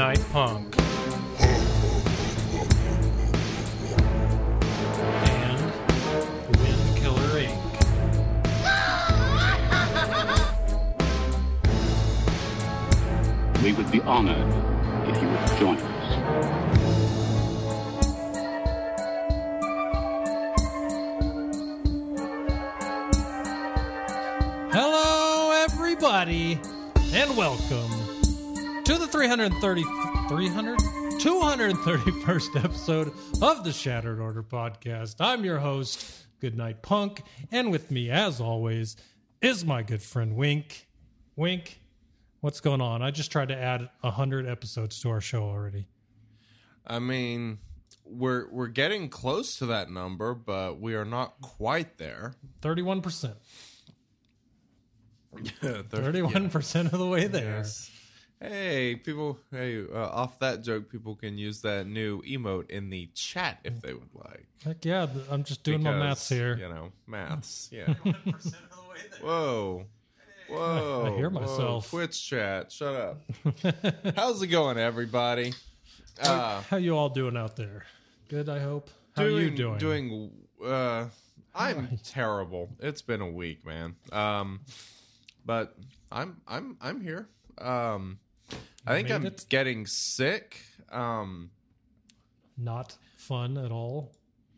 Goodnight Punk. 330, 300, 231st episode of the Shattered Order podcast. I'm your host, Goodnight Punk, and with me, as always, is my good friend Wink. Wink, what's going on? I just tried to add 100 episodes to our show already. I mean, we're we're getting close to that number, but we are not quite there. 31%. Thirty 31% of the way there. Yes. Hey, people! Hey, uh, off that joke, people can use that new emote in the chat if they would like. Heck yeah, I'm just doing my Because, maths here. You know, maths. Yeah. Whoa. Whoa. I hear whoa. myself. Twitch chat. Shut up. How's it going, everybody? Uh, How you all doing out there? Good, I hope. How doing, you doing? Doing. Uh, I'm terrible. It's been a week, man. Um, but I'm I'm I'm here. Um, I think I'm it? getting sick. Um, Not fun at all.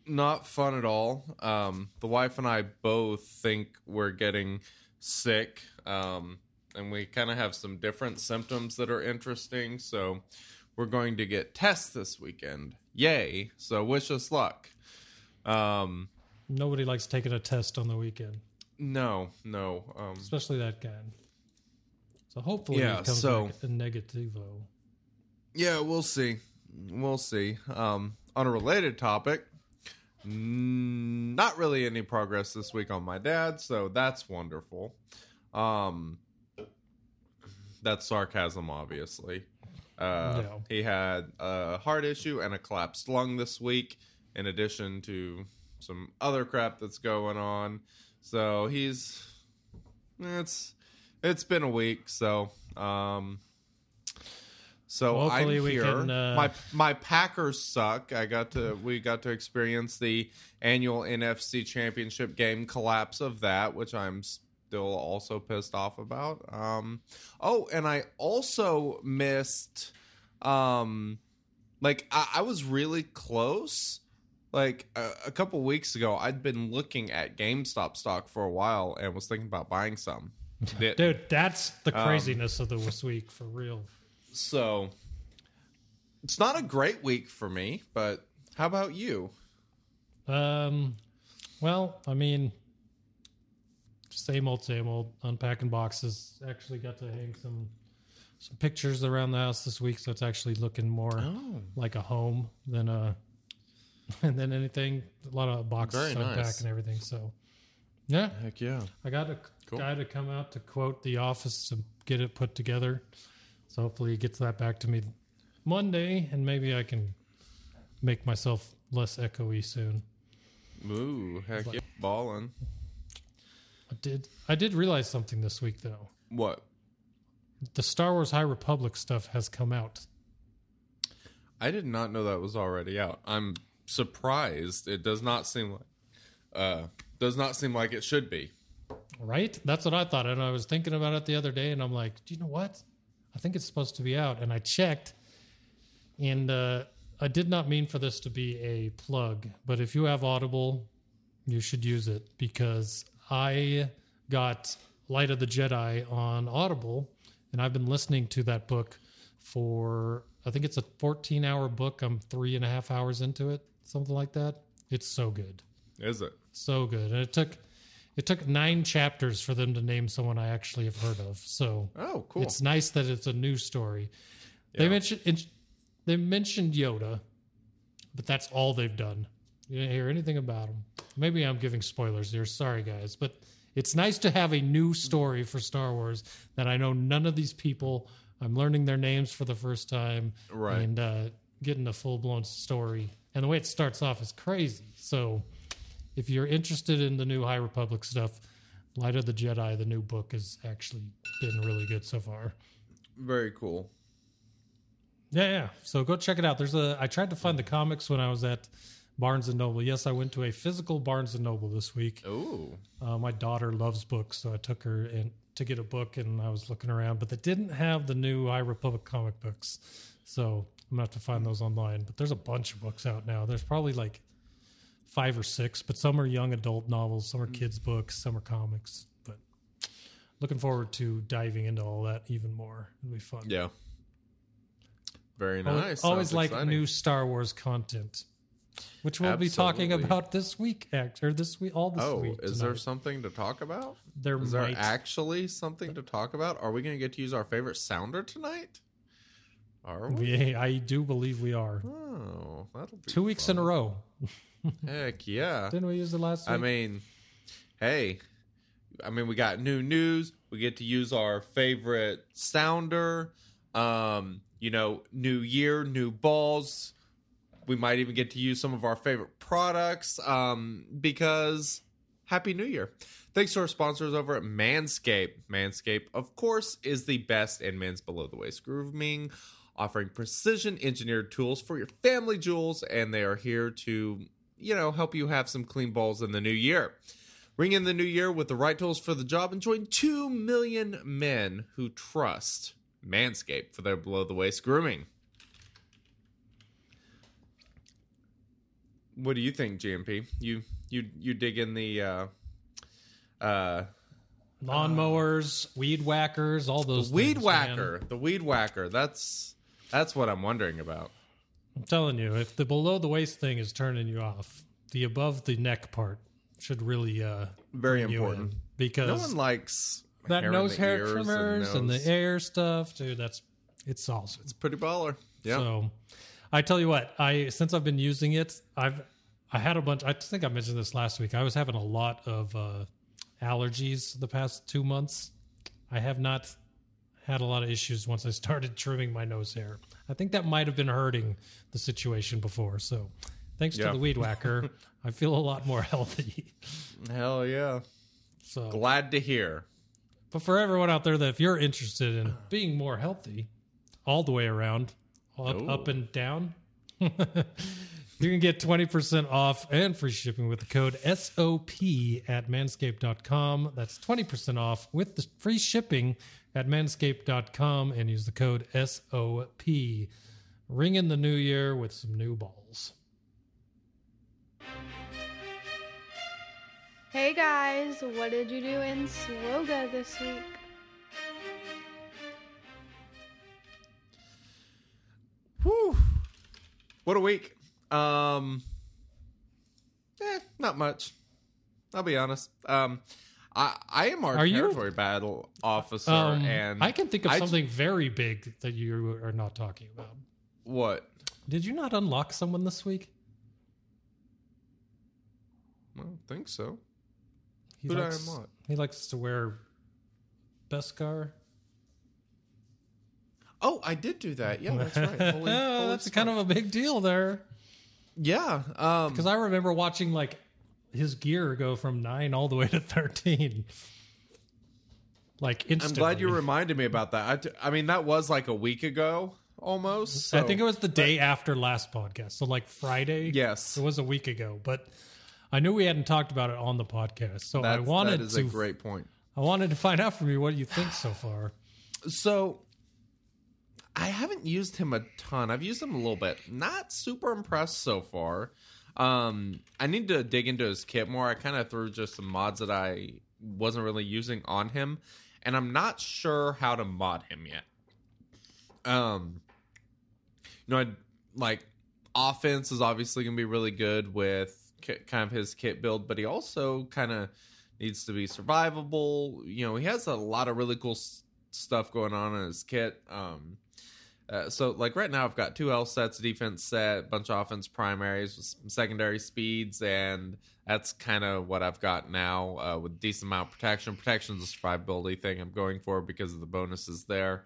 not fun at all. Um, the wife and I both think we're getting sick. Um, and we kind of have some different symptoms that are interesting. So we're going to get tests this weekend. Yay. So wish us luck. Um, Nobody likes taking a test on the weekend, no, no. Um, especially that kind. So hopefully Yeah, it comes so- like a negativo. yeah, we'll see. We'll see. Um, on a related topic, not really any progress this week on my dad, so that's wonderful. Um, that's sarcasm, obviously. Uh, No. He had a heart issue and a collapsed lung this week, in addition to some other crap that's going on. So he's it's it's been a week, so um so Well, I'm we here. can, uh, my my Packers suck. I got to we got to experience the annual NFC Championship game collapse of that, which I'm still also pissed off about. Um oh, and I also missed um like I, I was really close like a, a couple weeks ago i'd been looking at gamestop stock for a while and was thinking about buying some Did- Dude, that's the Um, craziness of the this week for real. so it's not a great week for me but how about you Um, well, I mean, same old, same old. Unpacking boxes. Actually, got to hang some some pictures around the house this week, so it's actually looking more Oh. like a home than a than anything. A lot of boxes Very to unpack nice. and everything. So, yeah, heck yeah I got a Cool. guy to come out to quote the office to get it put together. So hopefully he gets that back to me Monday, and maybe I can make myself less echoey soon. Ooh, heck yeah ballin I did I did realize something this week though. what The Star Wars High Republic stuff has come out. i did not know that was already out i'm surprised it does not seem like uh does not seem like it should be Right? That's what I thought. And I was thinking about it the other day and I'm like, do you know what? I think it's supposed to be out. And I checked and uh, I did not mean for this to be a plug, but if you have Audible, you should use it because I got Light of the Jedi on Audible and I've been listening to that book for I think it's a 14 hour book. I'm three and a half hours into it, something like that. It's so good, Is it? So good, and it took it took nine chapters for them to name someone I actually have heard of. So Oh, cool. it's nice that it's a new story. They mentioned they mentioned Yoda, but that's all they've done. You didn't hear anything about him. Maybe I'm giving spoilers here. Sorry, guys, but it's nice to have a new story for Star Wars that I know none of these people. I'm learning their names for the first time, Right. And uh, getting a full blown story. And the way it starts off is crazy. So, if you're interested in the new High Republic stuff, Light of the Jedi, the new book, has actually been really good so far. Very cool. Yeah, yeah. So go check it out. There's a. I tried to find the comics when I was at Barnes and Noble. Yes, I went to a physical Barnes and Noble this week. Oh, Uh, my daughter loves books, so I took her in to get a book, and I was looking around, but they didn't have the new High Republic comic books. So I'm gonna have to find those online. But there's a bunch of books out now. There's probably like five or six, but some are young adult novels, some are mm. kids books, some are comics. But looking forward to diving into all that even more. It'll be fun. Yeah. Very nice. Always Sounds like exciting. new Star Wars content, which we'll be talking about this week, or this week, all this Oh, week. is there something to talk about? There Is there might. actually something to talk about? Are we going to get to use our favorite sounder tonight? Are we? We- I do believe we are. Oh, that'll be Two weeks in a row. Heck yeah! Didn't we use the last week? I mean, hey, I mean, we got new news. We get to use our favorite sounder. Um, you know, new year, new balls. We might even get to use some of our favorite products. Um, because Happy New Year. Thanks to our sponsors over at Manscaped. Manscaped, of course, is the best in men's below the waist grooming, offering precision engineered tools for your family jewels, and they are here to, you know, help you have some clean balls in the new year. Ring in the new year with the right tools for the job and join 2 million men who trust Manscaped for their below the waist grooming. What do you think, GMP? You you you dig in the uh uh Lawnmowers, weed whackers, all those. weed things, man. whacker. The weed whacker. That's that's what I'm wondering about. I'm telling you, if the below the waist thing is turning you off, the above the neck part should really uh, Very bring you important. in because No one likes that hair nose hair trimmers and, nose. the air stuff, dude. That's it's awesome. It's pretty baller. Yeah. So, I tell you what, I since I've been using it, I've I had a bunch. I think I mentioned this last week. I was having a lot of uh, allergies the past two months. I have not had a lot of issues once I started trimming my nose hair. I think that might have been hurting the situation before. So, thanks Yeah. to the weed whacker, I feel a lot more healthy. Hell yeah. So, Glad to hear. but for everyone out there that if you're interested in being more healthy, all the way around, up, Ooh. up and down, you can get 20% off and free shipping with the code SOP at manscaped.com. That's 20% off with the free shipping at manscaped.com and use the code SOP. Ring in the new year with some new balls. Hey guys, what did you do in Swoga this week? Whew. What a week. Um eh, not much. I'll be honest. Um I I am our Are you- territory battle officer Um, and I can think of I- something very big that you are not talking about. what? Did you not unlock someone this week? I don't think so. He Who did I likes, unlock? He likes to wear Beskar. Oh, I did do that. Yeah, that's right. Holy, holy That's kind of a big deal there. Yeah. Um Because I remember watching like his gear go from nine all the way to thirteen. Like I'm glad you reminded me about that. I, t- I mean, that was like a week ago almost. I think it was the day after last podcast, so like Friday. Yes. it was a week ago, but I knew we hadn't talked about it on the podcast, so I That's- wanted that is to. a great point. I wanted to find out from you what you think so far. So I haven't used him a ton. I've used him a little bit. Not super impressed so far. Um, I need to dig into his kit more. I kind of threw just some mods that I wasn't really using on him, and I'm not sure how to mod him yet. Um, you know, I like offense is obviously going to be really good with ki- kind of his kit build, but he also kind of needs to be survivable. You know, he has a lot of really cool s- stuff going on in his kit. Um, uh, so like right now, I've got two L sets, defense set, bunch of offense primaries, secondary speeds, and that's kind of what I've got now uh, with decent amount of protection. Protection's a survivability thing I'm going for because of the bonuses there.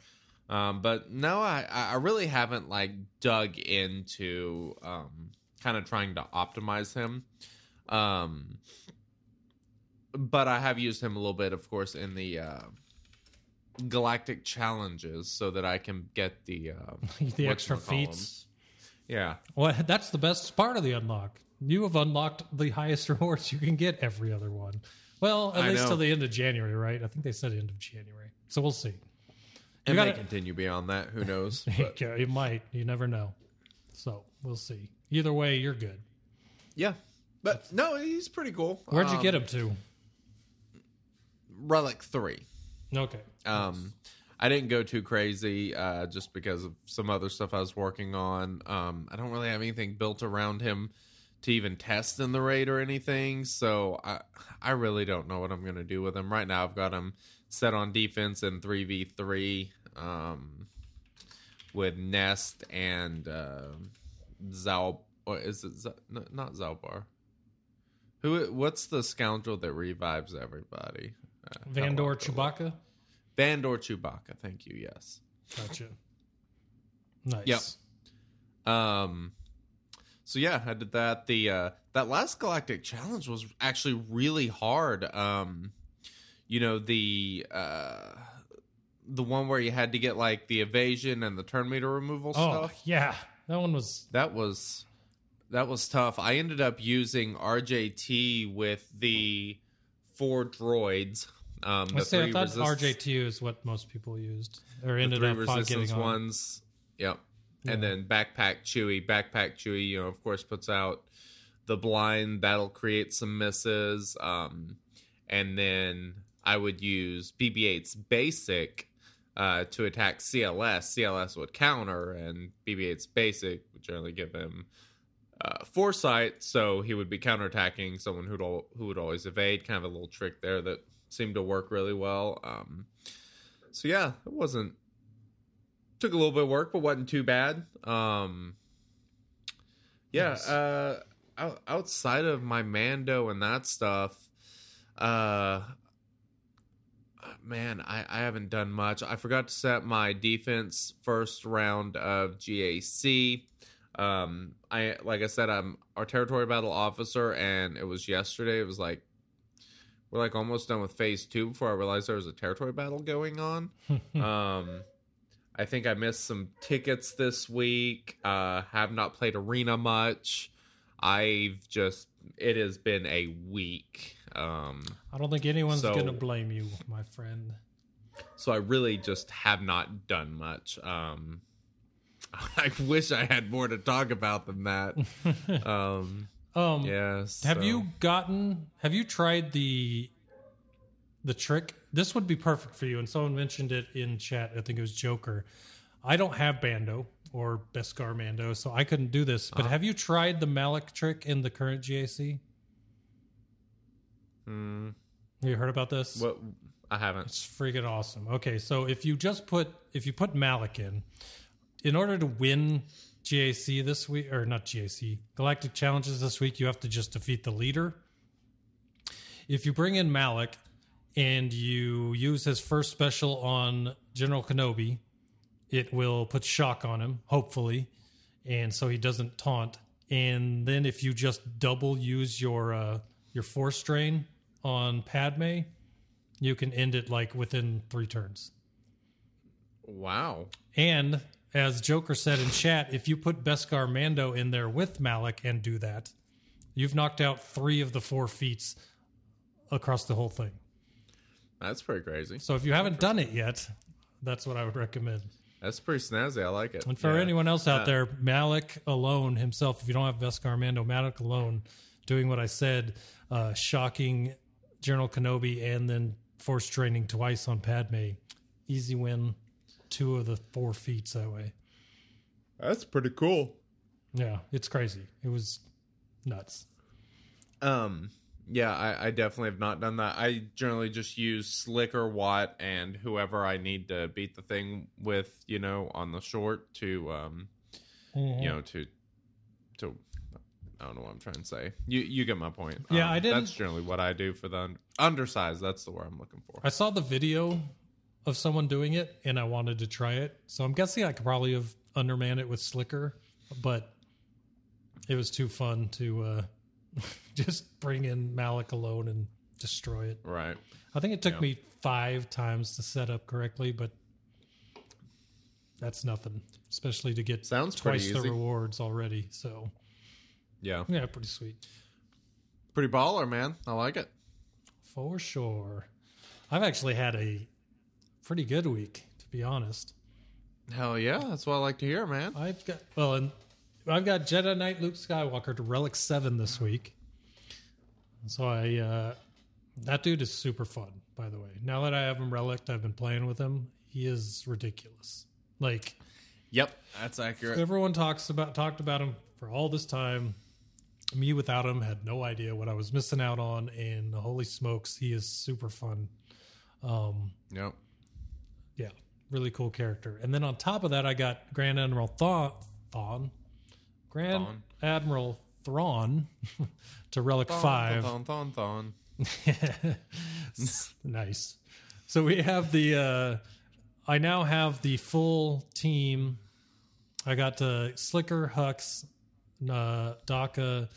Um, but no, I, I really haven't like dug into um, kind of trying to optimize him. Um, but I have used him a little bit, of course, in the uh, galactic challenges, so that I can get the uh, the extra feats. Yeah, Well, that's the best part of the unlock. You have unlocked the highest rewards you can get every other one. Well, at I least know. till the end of January, right? I think they said end of January. So we'll see. and You may gotta- continue beyond that. Who knows? It might. You never know. So we'll see. Either way, you're good. yeah, but no, he's pretty cool. Where'd you Um, get him to? Relic three. Okay. Um, I didn't go too crazy uh, just because of some other stuff I was working on. Um, I don't really have anything built around him to even test in the raid or anything, so I I really don't know what I'm gonna do with him right now. I've got him set on defense in three v three um, with Nest and uh, Zal. Or is it Z- not Zaalbar? Who? What's the scoundrel that revives everybody? Uh, Vandor. Chewbacca? Vandor Chewbacca. Thank you. Yes. Gotcha. Nice. Yep. Um. So yeah, I did that. The uh, that last Galactic Challenge was actually really hard. Um, you know the uh, the one where you had to get like the evasion and the turn meter removal Oh, stuff. yeah. That one was. That was that was tough. I ended up using RJT with the four droids. Um, I the say I thought resist- RJ2 is what most people used or the ended three up resistance getting on. ones. Yep. And Yeah. then backpack Chewy. Backpack Chewy, you know, of course, puts out the blind. That'll create some misses. Um, and then I would use BB-8's basic uh, to attack CLS. CLS would counter, and BB-8's basic would generally give him uh, foresight, so he would be counterattacking someone who'd al- who would always evade. Kind of a little trick there that seemed to work really well. Um, so yeah, it wasn't took a little bit of work, but wasn't too bad. Um, yeah, Nice. uh, out, outside of my Mando and that stuff, uh, man, I, I haven't done much. I forgot to set my defense first round of GAC. Um, I like I said, I'm our territory battle officer, and it was yesterday. It was like we're like almost done with phase two before I realized there was a territory battle going on. um, I think I missed some tickets this week. Uh, have not played arena much. I've just it has been a week. Um, I don't think anyone's So- going to blame you, my friend. so I really just have not done much. Um, I wish I had more to talk about than that. um, Um, yes. Have you gotten? Have you tried the the trick? This would be perfect for you. And someone mentioned it in chat. I think it was Joker. I don't have Bando or Beskar Mando, so I couldn't do this. But have you tried the Malak trick in the current GAC? Have you heard about this? what? I haven't. It's freaking awesome. Okay, so if you just put if you put Malak in, in order to win GAC this week or not GAC Galactic Challenges this week, you have to just defeat the leader. If you bring in Malak and you use his first special on General Kenobi, it will put shock on him, hopefully, and so he doesn't taunt. And then if you just double use your uh, your force strain on Padme, you can end it like within three turns. Wow. And as Joker said in chat, if you put Beskar Mando in there with Malak and do that, you've knocked out three of the four feats across the whole thing. That's pretty crazy. So if you haven't done it yet, that's what I would recommend. That's pretty snazzy. I like it. And for Yeah. anyone else out Uh, there, Malak alone himself, if you don't have Beskar Mando, Malak alone doing what I said, uh, shocking General Kenobi and then force training twice on Padme, easy win. Two of the four feats that way. That's pretty cool. Yeah, it's crazy. It was nuts. Um, Yeah, I, I definitely have not done that. I generally just use Slicker, Watt, and whoever I need to beat the thing with, you know, on the short to, um, Mm-hmm. you know, to, to, I don't know what I'm trying to say. You you get my point. Yeah, Um, I didn't- That's generally what I do for the un- undersized. That's the word I'm looking for. I saw the video of someone doing it and I wanted to try it. So I'm guessing I could probably have undermanned it with Slicker, but it was too fun to uh, just bring in Malak alone and destroy it. Right. I think it took Yeah. me five times to set up correctly, but that's nothing, especially to get Sounds twice the rewards already. So Yeah. yeah, pretty sweet Pretty baller, man. I like it. for sure. I've actually had a pretty good week, to be honest. Hell yeah. That's what I like to hear, man. I've got well, and I've got Jedi Knight Luke Skywalker to Relic Seven this week. So I, uh, that dude is super fun. By the way, now that I have him relicked, I've been playing with him. He is ridiculous. Like Yep. That's accurate. everyone talks about talked about him for all this time. Me without him had no idea what I was missing out on, and holy smokes, he is super fun. Um, Yep. Yeah, really cool character. And then on top of that, I got Grand Admiral Thawne, Thawne Grand Thawne. Admiral Thrawn to Relic Five. Thon, thon, thon. nice. So we have the. uh I now have the full team. I got uh, Slicker, Hux, uh, Daka,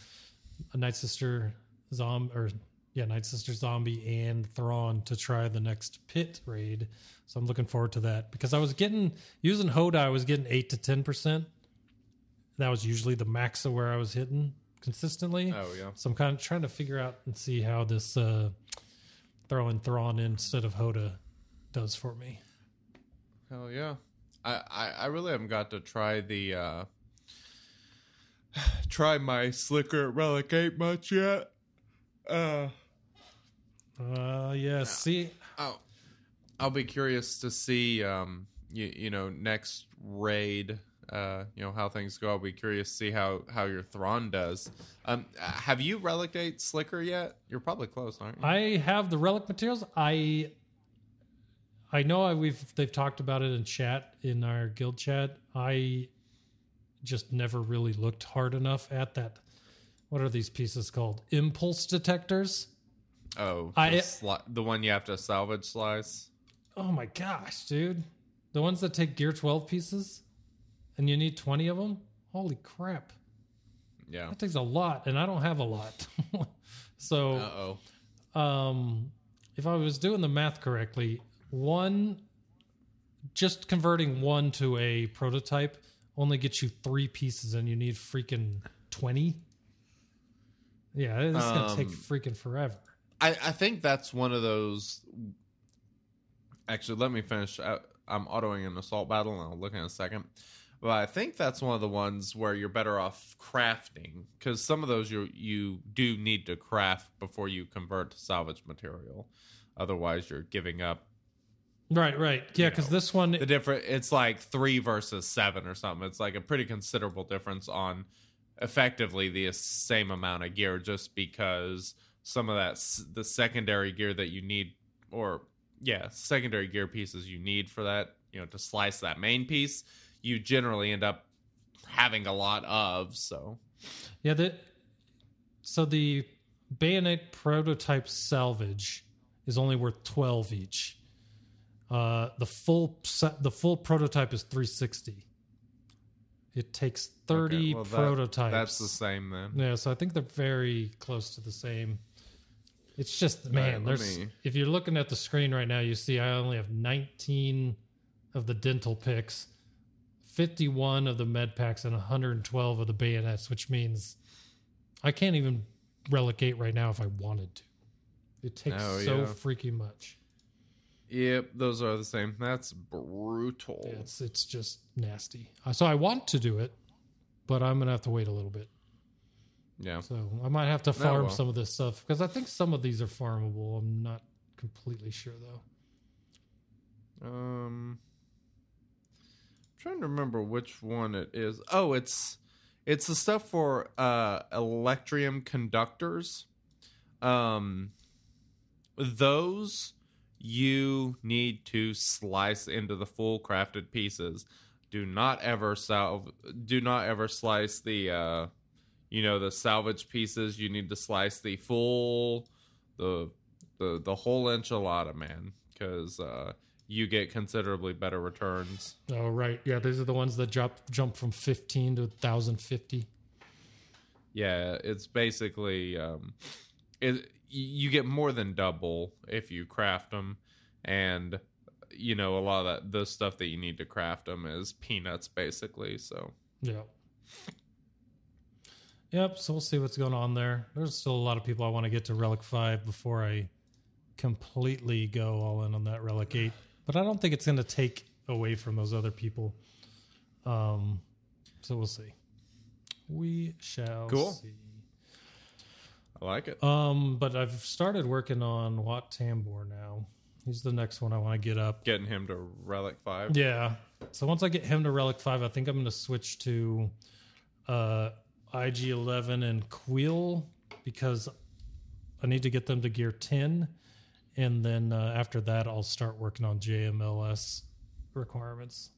Night Sister, Zom, or yeah, Night Sister Zombie, and Thrawn to try the next pit raid. So I'm looking forward to that because I was getting using Hoda. I was getting eight to ten percent. That was usually the max of where I was hitting consistently. Oh, yeah. So I'm kind of trying to figure out and see how this uh, throwing Thrawn instead of Hoda does for me. Hell yeah. I, I, I really haven't got to try the uh try my slicker relic eight much yet. Uh Uh, yeah. See, I'll, I'll be curious to see um you, you know next raid uh you know how things go. I'll be curious to see how how your Thrawn does. Um have you relic eight slicker yet? You're probably close, aren't you? I have the relic materials. I I know I, we've they've talked about it in chat in our guild chat. I just never really looked hard enough at that. What are these pieces called? Impulse detectors. oh, I- the, sli- the one you have to salvage slice. Oh my gosh, dude! The ones that take gear twelve pieces, and you need twenty of them. Holy crap! Yeah. That takes a lot, and I don't have a lot. so, Uh oh. um, if I was doing the math correctly, one just converting one to a prototype only gets you three pieces, and you need freaking twenty. Yeah, it's gonna take Um, freaking forever. I, I think that's one of those. Actually, let me finish. I, I'm autoing an assault battle, and I'll look in a second. But I think that's one of the ones where you're better off crafting because some of those you you do need to craft before you convert to salvage material. Otherwise, you're giving up Right, right, yeah. Because this one, the different. It's like three versus seven or something. It's like a pretty considerable difference on effectively the same amount of gear, just because some of that the secondary gear that you need, or yeah, secondary gear pieces you need for that, you know, to slice that main piece, you generally end up having a lot of. So Yeah, the so the bayonet prototype salvage is only worth twelve each. Uh, the full set, the full prototype is three sixty. It takes thirty Okay, well, that- prototypes. That's the same then. Yeah, so I think they're very close to the same. It's just man, let there's me- if you're looking at the screen right now, you see I only have 19 of the dental picks, 51 of the med packs, and 112 of the bayonets, which means I can't even relic eight right now if I wanted to. It takes Oh, so yeah. freaking much. Yep, those are the same. That's brutal. It's it's just nasty. Uh, So I want to do it, but I'm gonna have to wait a little bit. Yeah. So I might have to farm well. some of this stuff because I think some of these are farmable. I'm not completely sure though. Um, I'm trying to remember which one it is. Oh, it's it's the stuff for uh Electrium conductors. um, those you need to slice into the full crafted pieces. Do not ever salve. Do not ever slice the, uh, you know, the salvage pieces. You need to slice the full, the the the whole enchilada, man, because uh, you get considerably better returns. Oh right, yeah. These are the ones that jump jump from fifteen to thousand fifty. Yeah, it's basically um, it. You get more than double if you craft them, and you know a lot of that the stuff that you need to craft them is peanuts, basically. So Yeah. Yep. So we'll see what's going on there. There's still a lot of people I want to get to Relic Five before I completely go all in on that Relic Eight. But I don't think it's going to take away from those other people. Um. So we'll see. We shall Cool. see. I like it. Um. But I've started working on Wat Tambor now. He's the next one I want to get up. Getting him to relic five. Yeah. So once I get him to Relic 5, I think I'm going to switch to uh, IG11 and Kuiil because I need to get them to gear 10. And then uh, after that, I'll start working on JMLS requirements.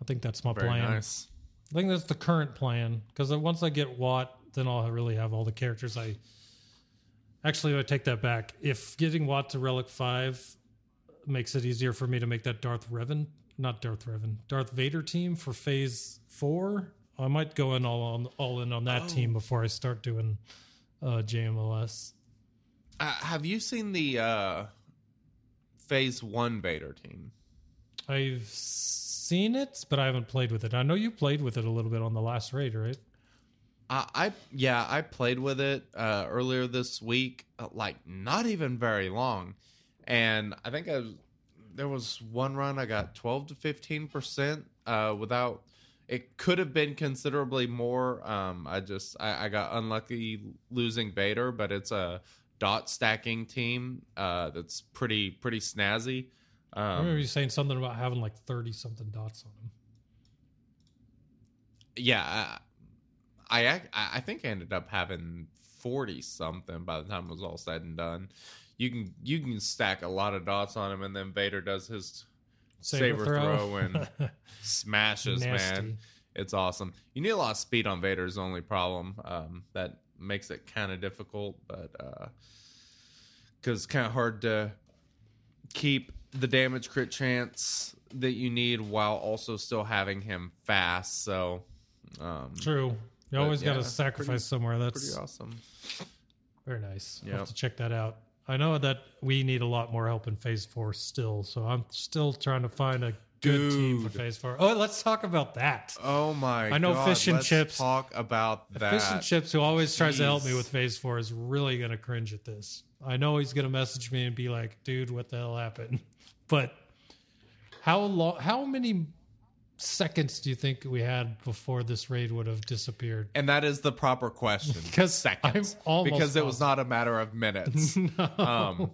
I think that's my Very plan. nice. I think that's the current plan because once I get Watt, then I'll really have all the characters I. Actually, I take that back. If getting Watt to Relic 5 makes it easier for me to make that Darth Revan, not Darth Revan, Darth Vader team for Phase 4, I might go in all on all in on that team before I start doing uh, JMLS. Uh, have you seen the uh, Phase One Vader team? I've seen it, but I haven't played with it. I know you played with it a little bit on the last raid, right? I, I yeah, I played with it uh, earlier this week, uh, like not even very long, and I think I was, there was one run I got twelve to fifteen percent uh, without. It could have been considerably more. Um, I just I, I got unlucky losing Vader, but it's a dot stacking team uh, that's pretty pretty snazzy. I Um, remember you saying something about having like 30 something dots on him. yeah, I, I I I think I ended up having forty something by the time it was all said and done. You can you can stack a lot of dots on him, and then Vader does his saber, throw. and smashes. Man, it's awesome. You need a lot of speed on Vader's only problem um, that makes it kind of difficult, but because it's kind of hard to keep the damage crit chance that you need while also still having him fast. So. Um, True. You always got yeah, to sacrifice pretty- somewhere. That's pretty awesome. very nice. I'll have to check that out. I know that we need a lot more help in Phase Four still, so I'm still trying to find a good team for Phase Four. Oh, let's talk about that. Oh my! I know God, Fish and let's Chips- Talk about that. Fish and Chips, who always tries to help me with Phase Four, is really going to cringe at this. I know he's going to message me and be like, "Dude, what the hell happened?" But how long? How many seconds do you think we had before this raid would have disappeared? And that is the proper question. because seconds, because it was not a matter of minutes. um,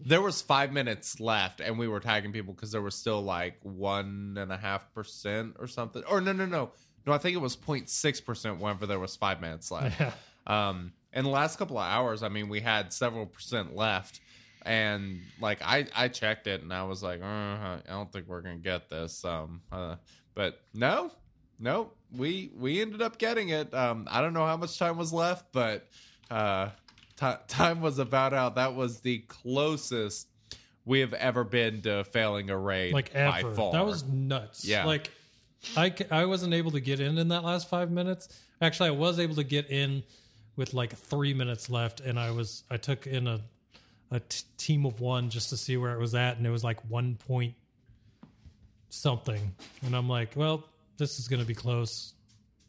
there was five minutes left, and we were tagging people because there was still like one and a half percent or something. Or no, no, no, no. I think it was 06 percent whenever there was five minutes left. Yeah. Um, in the last couple of hours, I mean, we had several percent left, and like I, I checked it, and I was like, uh, I don't think we're gonna get this. Um, uh, but no, no, we we ended up getting it. Um, I don't know how much time was left, but uh, ti time was about out. That was the closest we have ever been to failing a raid like by ever. That was nuts. Yeah. Like I, I wasn't able to get in in that last five minutes. Actually, I was able to get in with like three minutes left, and I was I took in a a t- team of one just to see where it was at, and it was like one point something, and I'm like, well, this is going to be close.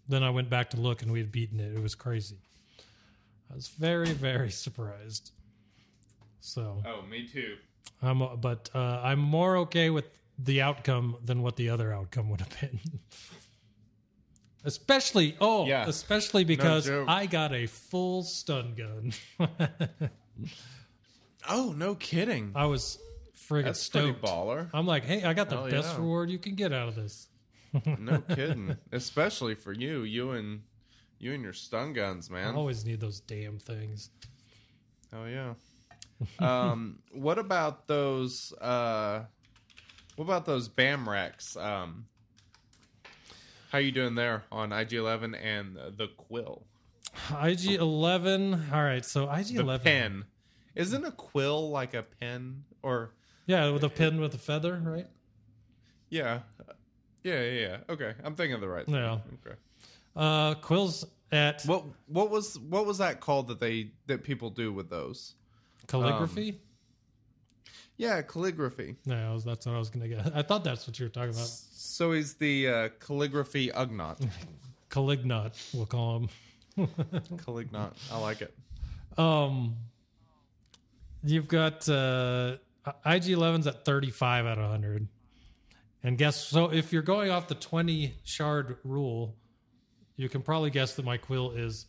Then I went back to look, and we had beaten it. It was crazy. I was very very surprised. So oh, me too. I'm, but uh, I'm more okay with the outcome than what the other outcome would have been. especially, oh, Yeah. especially because joke. I got a full stun gun. Oh, no kidding. I was friggin' That's pretty stoked. baller. I'm like, hey, I got the Hell best yeah. reward you can get out of this. No kidding. Especially for you, you and You and your stun guns, I man. always need those damn things. Oh yeah. um, what about those? Uh, what about those BAM racks? Um, how you doing there on IG11 and the Quill? IG eleven. All right, so IG The eleven. pen. Isn't a quill like a pen? Or Yeah, with a pin with a feather, right? yeah, yeah, yeah. yeah. Okay, I'm thinking of the right. Thing. Yeah. Okay. Uh, quills at What what was what was that called that they that people do with those? calligraphy. Yeah, calligraphy. no, that's what I was gonna get. I thought that's what you were talking about. So he's the uh, calligraphy ugnaught. Calignot, we'll call him. Callignaught. I like it. Um, you've got uh, IG11's at 35 out of 100. And guess so if you're going off the 20 shard rule, you can probably guess that my quill is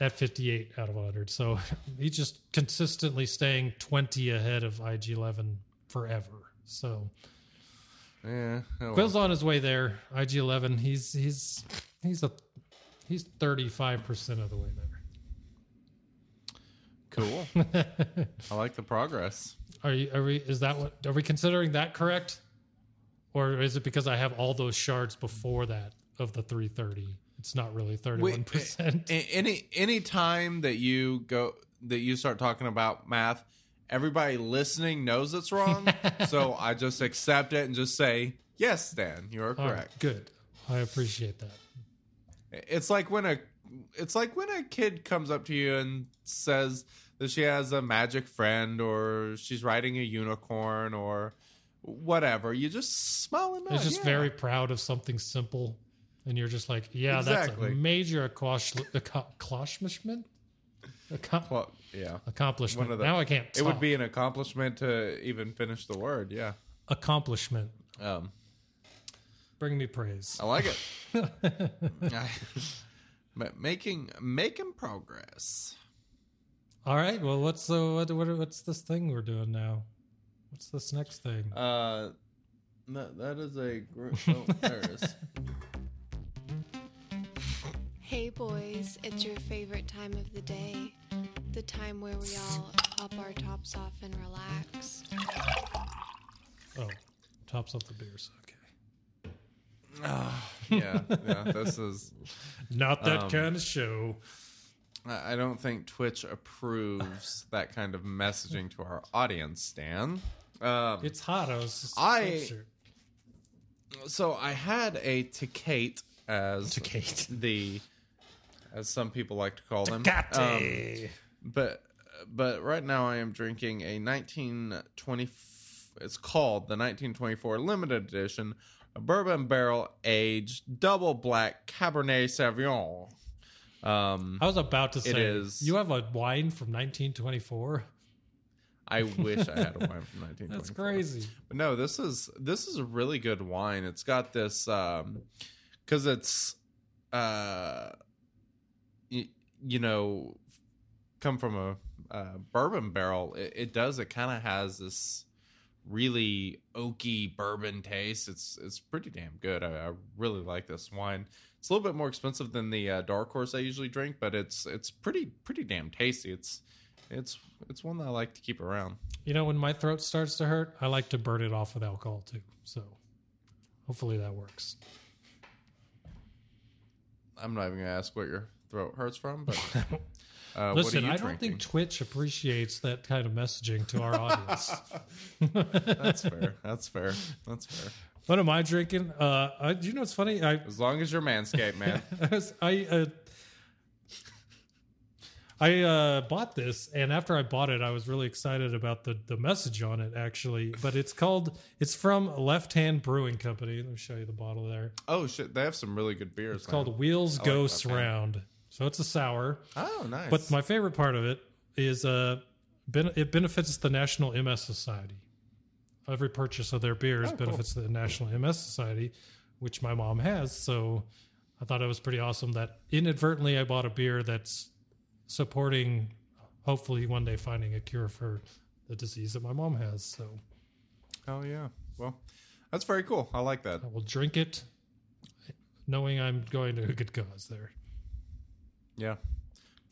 at 58 out of 100. So he's just consistently staying 20 ahead of IG11 forever. So Yeah. oh well. Quill's on his way there. IG11, he's he's he's a he's 35% of the way there. Cool. I like the progress. Are you? Are we? Is that what? Are we considering that correct, or is it because I have all those shards before that of the 330? It's not really 31 percent. Any any time that you go that you start talking about math, everybody listening knows it's wrong. so I just accept it and just say, "Yes, Dan, you are correct." good. I appreciate that. It's like when a it's like when a kid comes up to you and says that she has a magic friend or she's riding a unicorn or whatever. You just smile and nod. It's just yeah. very proud of something simple, and you're just like, yeah, that's a major accomplishment. Accomplishment. Accom- well, yeah. accomplishment. Of the- now I can't. It would be an accomplishment to even finish the word. Yeah. accomplishment. Um, Bring me praise. I like it. I- making making progress. All right. Well, what's the what, what what's this thing we're doing now? What's this next thing? Uh, that, that is a group. Oh, there it is. Hey boys, it's your favorite time of the day. The time where we all pop our tops off and relax. Oh, tops off the beers. Okay. Yeah, yeah. This is. Not that Um, kind of show. I don't think Twitch approves that kind of messaging to our audience, Stan. Um, It's hot. I was just I- so I had a Tecate as the as some people like to call them. Um, but but right now I am drinking a 1920 it's called the 1924 limited edition a bourbon barrel aged double black cabernet sauvignon um I was about to say, is- you have a wine from 1924. I wish I had a wine from 1924 That's crazy. But no, this is this is a really good wine. It's got this um cuz it's uh y- you know come from a uh, bourbon barrel. It, it does it kind of has this really oaky bourbon taste. It's it's pretty damn good. I, I really like this wine. It's a little bit more expensive than the uh, dark horse I usually drink, but it's it's pretty pretty damn tasty. It's it's it's one that I like to keep around. You know, when my throat starts to hurt, I like to burn it off with alcohol too. So hopefully that works. I'm not even gonna ask what your throat hurts from, but uh, Listen, I don't think Twitch appreciates that kind of messaging to our audience. That's fair. That's fair. That's fair. What am I drinking? Uh, I, you know, what's funny. I As long as you're manscaped, man. I I uh, I uh, bought this, and after I bought it, I was really excited about the the message on it. Actually, but it's called it's from Left Hand Brewing Company. Let me show you the bottle there. oh shit, they have some really good beers. It's called Wheels like Gose Round. So it's a sour. Oh, nice. But my favorite part of it is uh, ben- it benefits the National MS Society. Every purchase of their beers Oh, cool. benefits the National MS Society, which my mom has. So I thought it was pretty awesome that inadvertently I bought a beer that's supporting, hopefully one day finding a cure for the disease that my mom has. So oh yeah. Well, that's very cool. I like that. I will drink it, knowing I'm going to a good cause there. Yeah,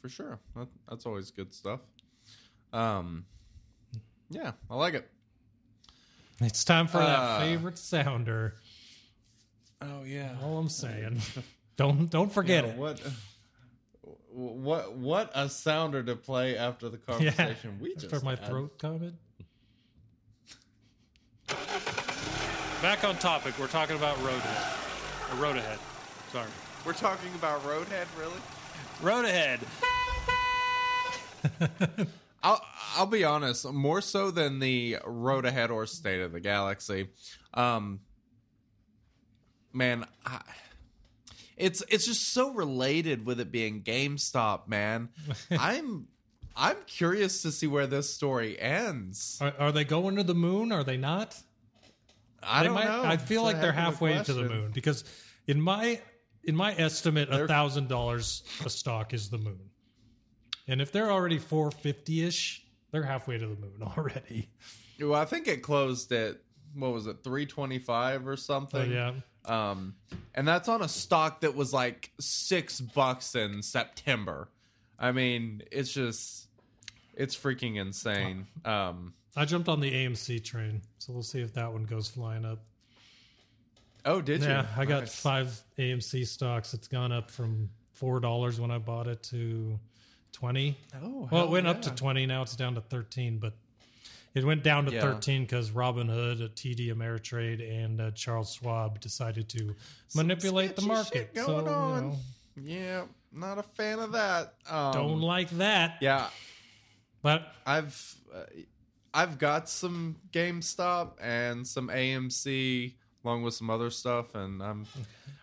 for sure. That, that's always good stuff. Um, yeah, I like it. It's time for Uh, that favorite sounder. Oh yeah. All I'm saying. don't don't forget it. What? What? What a sounder to play after the Yeah. conversation we just After my had. throat comment. Back on topic. We're talking about Roadhead. Or Road Ahead. Sorry. We're talking about Roadhead, really? Road Ahead. I'll I'll be honest, more so than the Road Ahead or State of the Galaxy. Um, man, I, it's it's just so related with it being GameStop, man. I'm I'm curious to see where this story ends. Are, are they going to the moon? Are they not? I They don't might- know. I feel like they're halfway to the moon because in my in my estimate, a thousand dollars a stock is the moon. And if they're already four fifty ish, they're halfway to the moon already. Well, I think it closed at what was it, three twenty five or So something. yeah. Um, and that's on a stock that was like six bucks in September. I mean, it's just, it's freaking insane. Um, I jumped on the AMC train, so we'll see if that one goes flying up. oh, did you? Yeah, I got Nice. five AMC stocks. It's gone up from four dollars when I bought it to twenty. Oh, Well, it hell went up to twenty. Now it's down to thirteen, but it went down to Yeah. thirteen because Robinhood, uh, TD Ameritrade, and uh, Charles Schwab decided to manipulate the market. shit So going you know, Yeah, not a fan of that. Um, don't like that. Yeah, But I've uh, I've got some GameStop and some AMC along with some other stuff, and I'm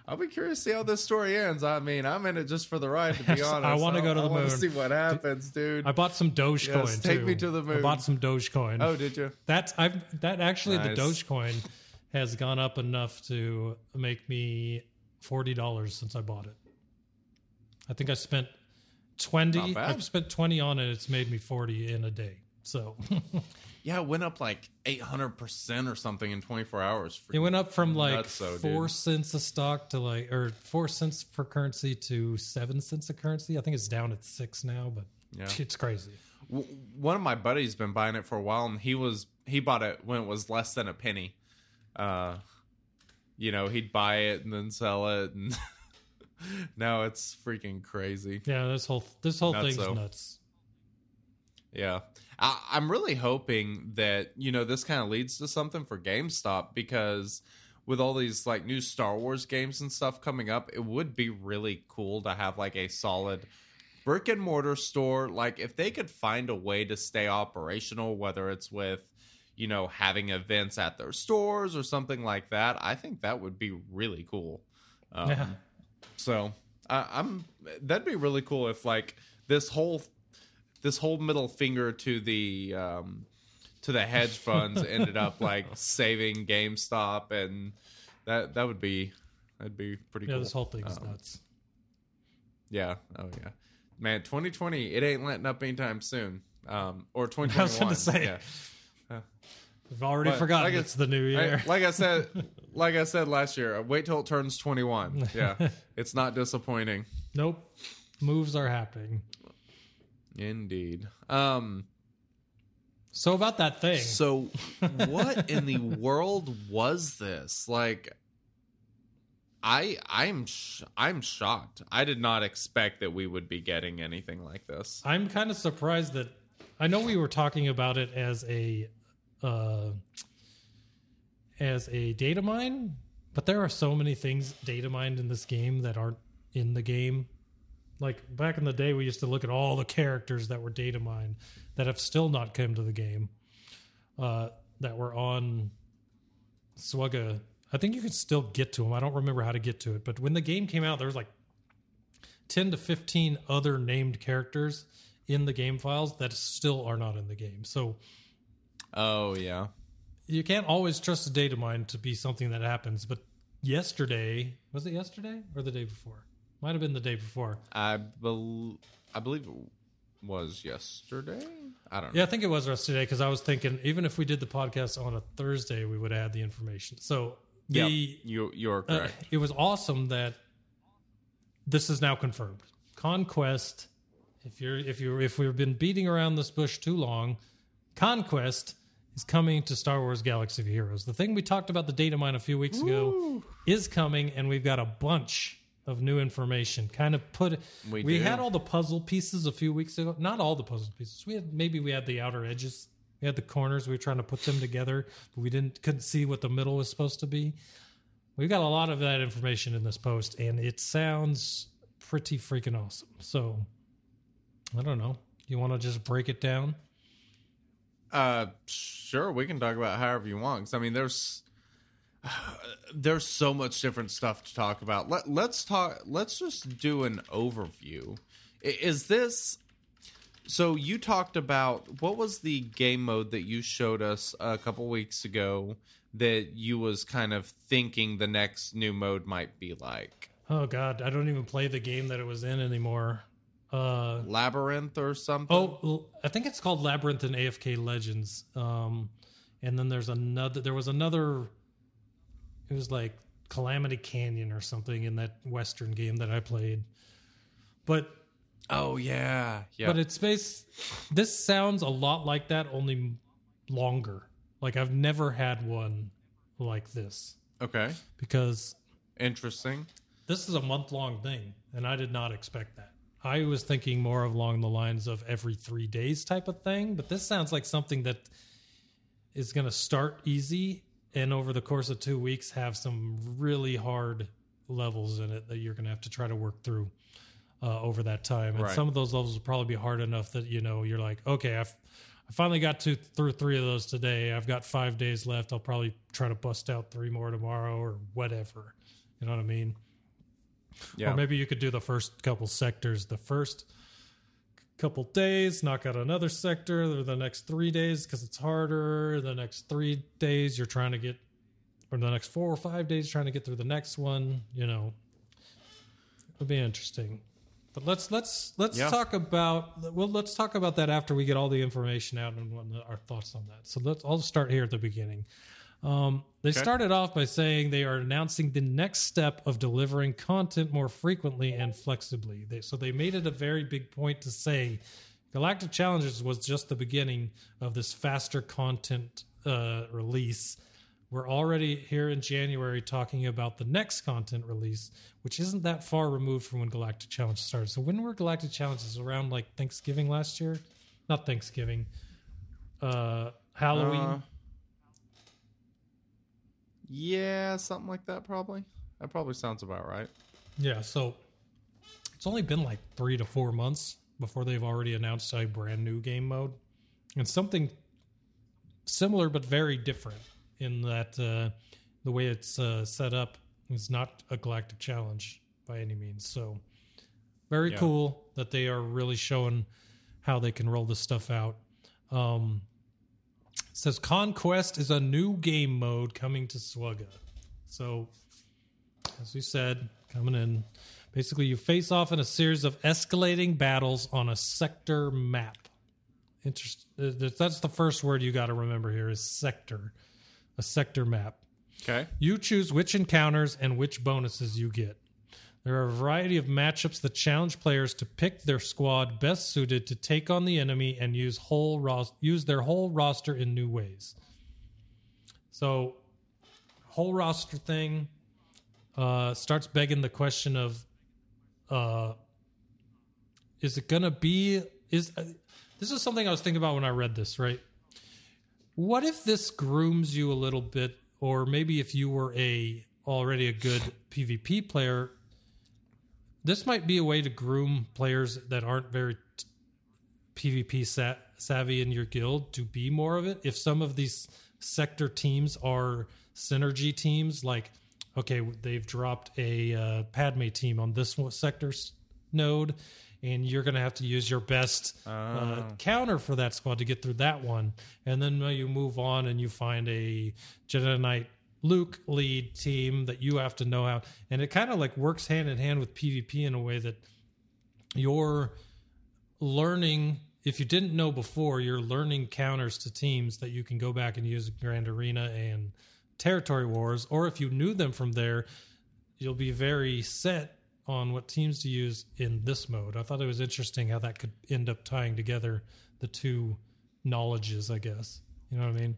I'll be curious to see how this story ends. I mean, I'm in it just for the ride, to be Yes, I wanna go to I the wanna moon. see what happens, dude. I bought some Dogecoin Yes, take too. me to the I moon. bought some Dogecoin. oh, did you? That's I've that actually Nice. the Dogecoin has gone up enough to make me forty dollars since I bought it. I think I spent twenty. Not bad. I've spent twenty on it. It's made me forty in a day. So Yeah, it went up like 800 percent or something in 24 hours. it went up from like four dude. cents a stock to like or four cents per currency to seven cents a currency. I think it's down at six now, but Yeah. it's crazy. W- one of my buddies been buying it for a while, and he was he bought it when it was less than a penny. Uh, you know, he'd buy it and then sell it, and now it's freaking crazy. Yeah, this whole this whole Nuts, thing's nuts. Yeah. I, I'm really hoping that, you know, this kind of leads to something for GameStop because with all these like new Star Wars games and stuff coming up, it would be really cool to have like a solid brick and mortar store. Like if they could find a way to stay operational, whether it's with, you know, having events at their stores or something like that, I think that would be really cool. Um, Yeah. so I, I'm that'd be really cool if like this whole this whole middle finger to the um, to the hedge funds ended up like saving GameStop, and that that would be that'd be pretty Yeah, cool. this whole thing's Um, nuts. Yeah. Oh yeah. Man, 2020, it ain't letting up anytime soon. Um, or I was 2021. gonna say. yeah. We've already forgotten like it's the new I- year. like I said, like I said last year, uh, wait till it turns 21. Yeah, it's not disappointing. nope. Moves are happening. Indeed. Um. So about that thing. So, what in the world was this? Like, I I'm sh- I'm shocked. I did not expect that we would be getting anything like this. I'm kind of surprised that I know we were talking about it as a uh, as a data mine, but there are so many things data mined in this game that aren't in the game. Like back in the day, we used to look at all the characters that were data mined that have still not come to the game. Uh, that were on Swugga. I think you can still get to them. I don't remember how to get to it, but when the game came out, there was like 10 to 15 other named characters in the game files that still are not in the game. So Oh yeah. you can't always trust a data mine to be something that happens. But yesterday, was it yesterday or the day before? Might have been the day before. I bel I believe it was yesterday. I don't know. Yeah, I think it was yesterday because I was thinking even if we did the podcast on a Thursday, we would have had the information. So the Yep, you you're uh, correct. it was awesome that this is now confirmed Conquest. If you're if you're if we've been beating around this bush too long, Conquest is coming to Star Wars Galaxy of Heroes. The thing we talked about the data mine a few weeks ago is coming, and we've got a bunch of new information. Kind of put We we had all the puzzle pieces a few weeks ago. Not all the puzzle pieces. We had maybe we had the outer edges. We had the corners. We were trying to put them together, but we didn't couldn't see what the middle was supposed to be. We've got a lot of that information in this post, and it sounds pretty freaking awesome. So, I don't know. You want to just break it down? Uh, sure, we can talk about however you want. 'cause, I mean, there's there's so much different stuff to talk about. Let let's talk. Let's just do an overview. Is this? So you talked about what was the game mode that you showed us a couple weeks ago that you was kind of thinking the next new mode might be like Oh God, I don't even play the game that it was in anymore. Uh, labyrinth or something. oh, I think it's called Labyrinth and AFK Legends. Um, and then there's another. There was another. It was like Calamity Canyon or something in that Western game that I played. But oh yeah, yeah. but it's based. This sounds a lot like that, only longer. Like I've never had one like this okay, because interesting. this is a month long thing, and I did not expect that. I was thinking more along the lines of every three days type of thing, but this sounds like something that is going to start easy and over the course of two weeks have some really hard levels in it that you're going to have to try to work through uh, over that time. And Right. some of those levels will probably be hard enough that you know you're like, okay, I've I finally got to through three of those today. I've got five days left. I'll probably try to bust out three more tomorrow or whatever. You know what I mean? Yeah, Or maybe you could do the first couple sectors the first couple days, knock out another sector, or the next three days because it's harder. The next three days you're trying to get, or the next four or five days trying to get through the next one. You know, it'll be interesting. But let's let's let's Yeah. talk about well let's talk about that after we get all the information out and what our thoughts on that. So let's I'll start here at the beginning. Um, they Okay. started off by saying they are announcing the next step of delivering content more frequently and flexibly. They, so they made it a very big point to say Galactic Challenges was just the beginning of this faster content uh, release. We're already here in January talking about the next content release, which isn't that far removed from when Galactic Challenge started. So when were Galactic Challenges around like Thanksgiving last year? Not Thanksgiving. Uh, Halloween. Uh, yeah, something like that. Probably. That probably sounds about right. Yeah, so it's only been like three to four months before they've already announced a brand new game mode and something similar but very different in that uh, the way it's uh, set up is not a galactic challenge by any means. So very Yeah. cool that they are really showing how they can roll this stuff out. Um, says Conquest is a new game mode coming to Swugga. So as we said, coming in. Basically, you face off in a series of escalating battles on a sector map. Interest. uh, That's the first word you got to remember here is sector, a sector map. Okay. You choose which encounters and which bonuses you get. There are a variety of matchups that challenge players to pick their squad best suited to take on the enemy and use whole ros- use their whole roster in new ways. So, whole roster thing uh, starts begging the question of, uh, is it gonna be is uh, this is something I was thinking about when I read this right? What if this grooms you a little bit, or maybe if you were a already a good PvP player, this might be a way to groom players that aren't very t- PvP sa- savvy in your guild to be more of it. If some of these sector teams are synergy teams, like okay, they've dropped a uh, Padme team on this sector node, and you're going to have to use your best uh, counter for that squad to get through that one, and then uh, you move on and you find a Jedi Knight Luke lead team that you have to know how, and it kind of like works hand in hand with PvP in a way that you're learning if you didn't know before you're learning counters to teams that you can go back and use grand arena and territory wars or if you knew them from there you'll be very set on what teams to use in this mode. I thought it was interesting how that could end up tying together the two knowledges, I guess. You know what I mean?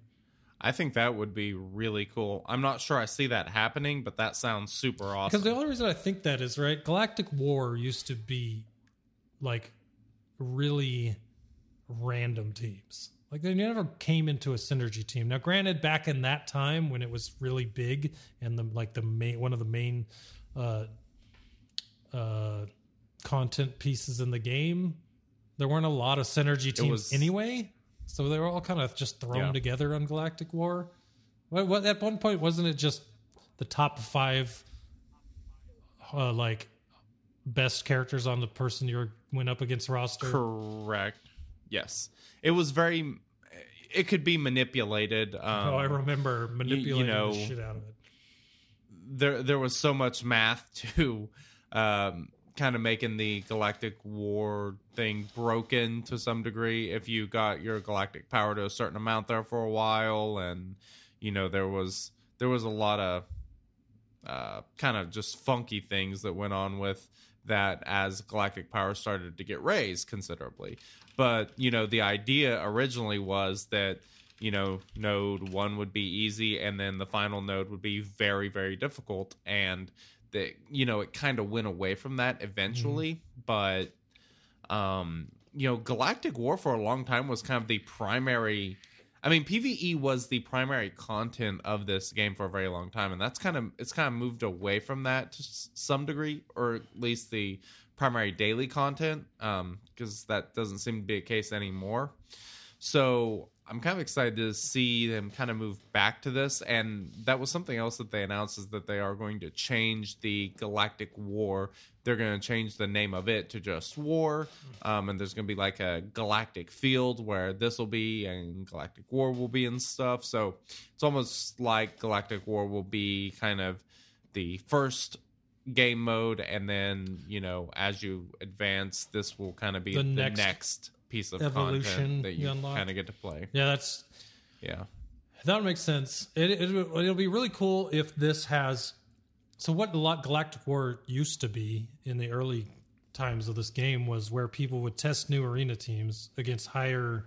I think that would be really cool. I'm not sure I see that happening, but that sounds super awesome. Because the only reason I think that is right, Galactic War used to be like really random teams. Like they never came into a synergy team. Now, granted, back in that time when it was really big and the like the main one of the main uh, uh, content pieces in the game, there weren't a lot of synergy teams was- anyway. So they were all kind of just thrown Yeah. together on Galactic War. What, what at one point wasn't it just the top five, uh, like best characters on the person you went up against roster? Correct. Yes. It was very. It could be manipulated. Um, oh, I remember manipulating you know, the shit out of it. there there was so much math to um, kind of making the galactic war thing broken to some degree. If you got your galactic power to a certain amount there for a while and you know there was there was a lot of uh, kind of just funky things that went on with that as galactic power started to get raised considerably. But you know the idea originally was that you know node one would be easy and then the final node would be very very difficult. And that you know it kind of went away from that eventually but um you know galactic war for a long time was kind of the primary i mean pve was the primary content of this game for a very long time and that's kind of it's kind of moved away from that to some degree or at least the primary daily content um because that doesn't seem to be a case anymore. So I'm kind of excited to see them kind of move back to this. And that was something else that they announced is that they are going to change the Galactic War. They're going to change the name of it to just War. Um, and there's going to be like a Galactic Field where this will be and Galactic War will be and stuff. So it's almost like Galactic War will be kind of the first game mode and then you know as you advance this will kind of be The the, next next, piece of evolution content that you kind of get to play Yeah, that's yeah that makes sense. It, it it'll be really cool if this has. So what Gal- Galactic War used to be in the early times of this game was where people would test new arena teams against higher,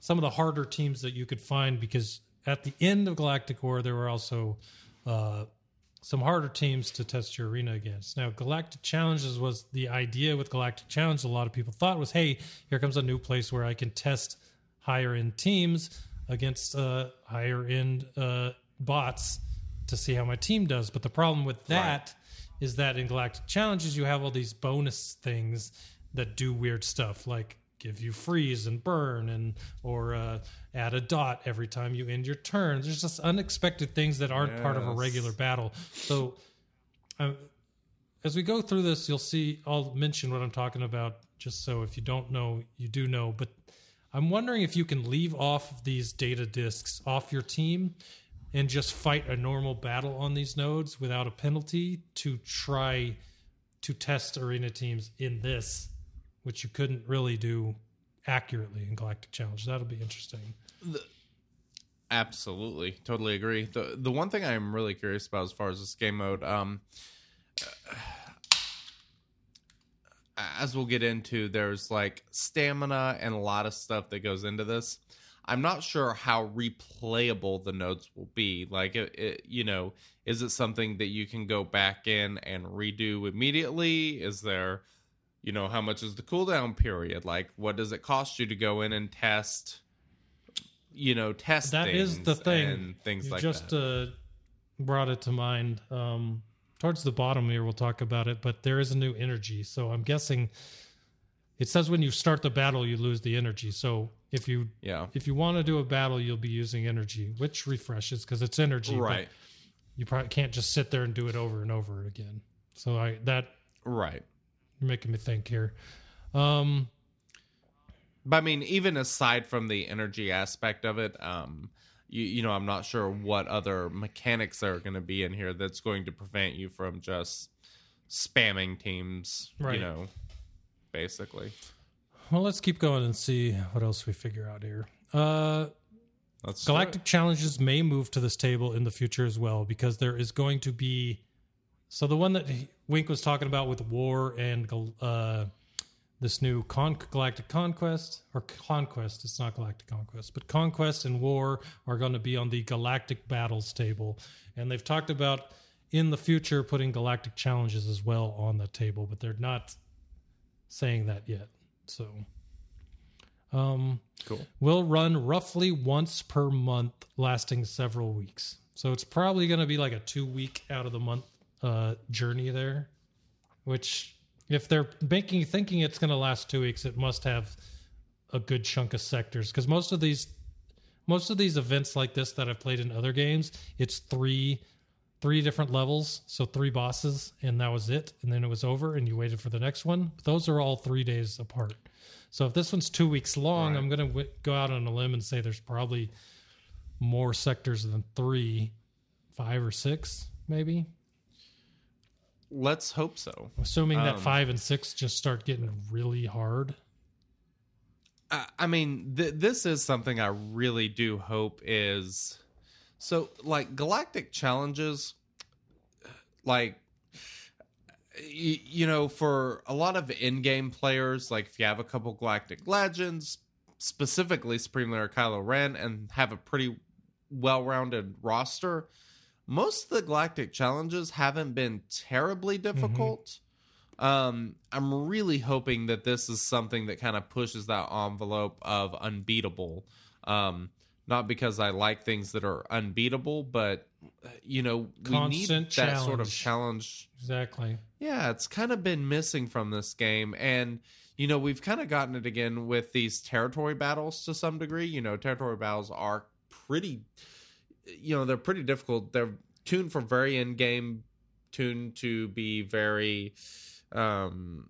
some of the harder teams that you could find because at the end of Galactic War there were also uh, some harder teams to test your arena against. Now, Galactic Challenges was the idea with Galactic Challenge. A lot of people thought was, hey, here comes a new place where I can test higher end teams against uh, higher end uh, bots to see how my team does. But the problem with that is that in Galactic Challenges, you have all these bonus things that do weird stuff, like give you freeze and burn, and or uh, add a dot every time you end your turn. There's just unexpected things that aren't part of a regular battle. So, uh, as we go through this, you'll see. I'll mention what I'm talking about, just so if you don't know, you do know. But I'm wondering if you can leave off these data disks off your team and just fight a normal battle on these nodes without a penalty to try to test arena teams in this, which you couldn't really do accurately in Galactic Challenge. That'll be interesting. Absolutely, totally agree. the The one thing I'm really curious about as far as this game mode, um, as we'll get into, there's like stamina and a lot of stuff that goes into this. I'm not sure how replayable the nodes will be. Like, it, it, you know, is it something that you can go back in and redo immediately? Is there, you know, how much is the cooldown period? Like, what does it cost you to go in and test? You know, test That is the thing. and things you like just that. uh, brought it to mind. Um, towards the bottom here, we'll talk about it, but there is a new energy. So I'm guessing it says when you start the battle, you lose the energy. So if you yeah, if you want to do a battle, you'll be using energy, which refreshes because it's energy. but right, You probably can't just sit there and do it over and over again. So I that right. you're making me think here. Um, But I mean, even aside from the energy aspect of it, um, you, you know, I'm not sure what other mechanics are going to be in here that's going to prevent you from just spamming teams. Right. You know, basically. well, let's keep going and see what else we figure out here. Uh, Let's Galactic challenges may move to this table in the future as well because there is going to be So the one that Wink was talking about with War and uh, this new Con- Galactic Conquest or Conquest, it's not Galactic Conquest, but Conquest and War are going to be on the Galactic Battles table, and they've talked about in the future putting Galactic Challenges as well on the table, but they're not saying that yet. So, um, Cool. will run roughly once per month, lasting several weeks. So it's probably going to be like a two week out of the month uh, journey there. Which, if they're making thinking it's going to last two weeks, it must have a good chunk of sectors because most of these most of these events like this that I've played in other games, it's three three different levels, so three bosses, and that was it, and then it was over, and you waited for the next one. Those are all three days apart. So if this one's two weeks long, I'm going to w- go out on a limb and say there's probably more sectors than three, five or six, maybe. Let's hope so. Assuming that Um, five and six just start getting really hard. I, I mean, th- this is something I really do hope is so like galactic challenges, like y- you know, for a lot of in-game players, like if you have a couple galactic legends, specifically Supreme Leader Kylo Ren, and have a pretty well-rounded roster, most of the galactic challenges haven't been terribly difficult. Um, I'm really hoping that this is something that kind of pushes that envelope of unbeatable. Um, not because I like things that are unbeatable, but you know, we need that Constant sort of challenge. challenge. Exactly. Yeah, it's kind of been missing from this game, and you know, we've kind of gotten it again with these territory battles to some degree. You know, territory battles are pretty, you know, they're pretty difficult. They're tuned for very in game, tuned to be very um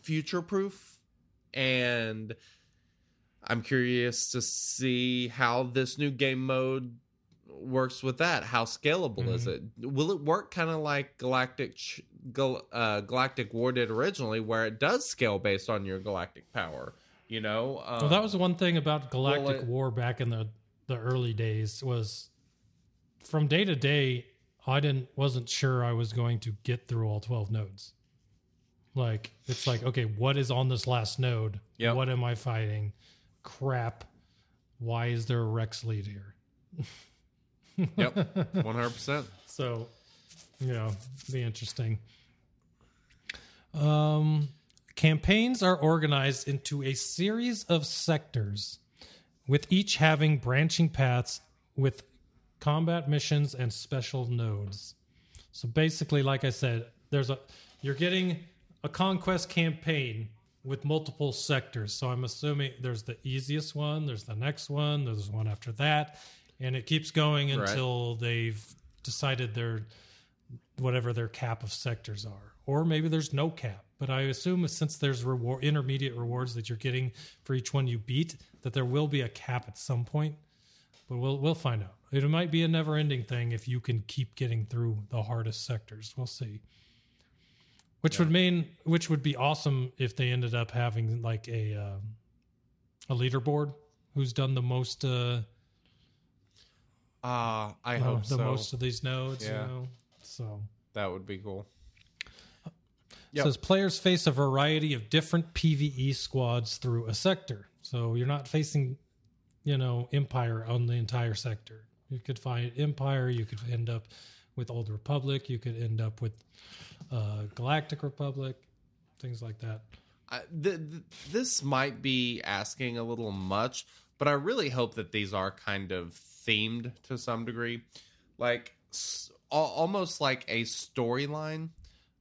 future proof and i'm curious to see how this new game mode works with that. How scalable is it? Will it work kind of like galactic uh, galactic war did originally where it does scale based on your galactic power you know? Um, Well, that was the one thing about Galactic it- War back in the the early days was from day to day, I didn't wasn't sure I was going to get through all twelve nodes. Like it's like okay, what is on this last node? Yep. What am I fighting? Crap! Why is there a Rex lead here? yep 100% So, you know, be interesting. Um, campaigns are organized into a series of sectors, with each having branching paths with combat missions and special nodes. So basically, like I said, there's a you're getting a conquest campaign with multiple sectors. So I'm assuming there's the easiest one, there's the next one, there's one after that, and it keeps going Right. until they've decided their whatever their cap of sectors are. Or maybe there's no cap. But I assume since there's reward intermediate rewards that you're getting for each one you beat, that there will be a cap at some point. But we'll we'll find out. It might be a never ending thing if you can keep getting through the hardest sectors. We'll see. Which would mean which would be awesome if they ended up having like a um, a leaderboard who's done the most uh, uh, i uh, hope the so most of these nodes, Yeah. you know. So that would be cool Yep. says players face a variety of different PVE squads through a sector. So you're not facing, you know, Empire on the entire sector. You could find Empire. You could end up with Old Republic. You could end up with uh, Galactic Republic, things like that. I, th- th- this might be asking a little much, but I really hope that these are kind of themed to some degree, like s- almost like a storyline.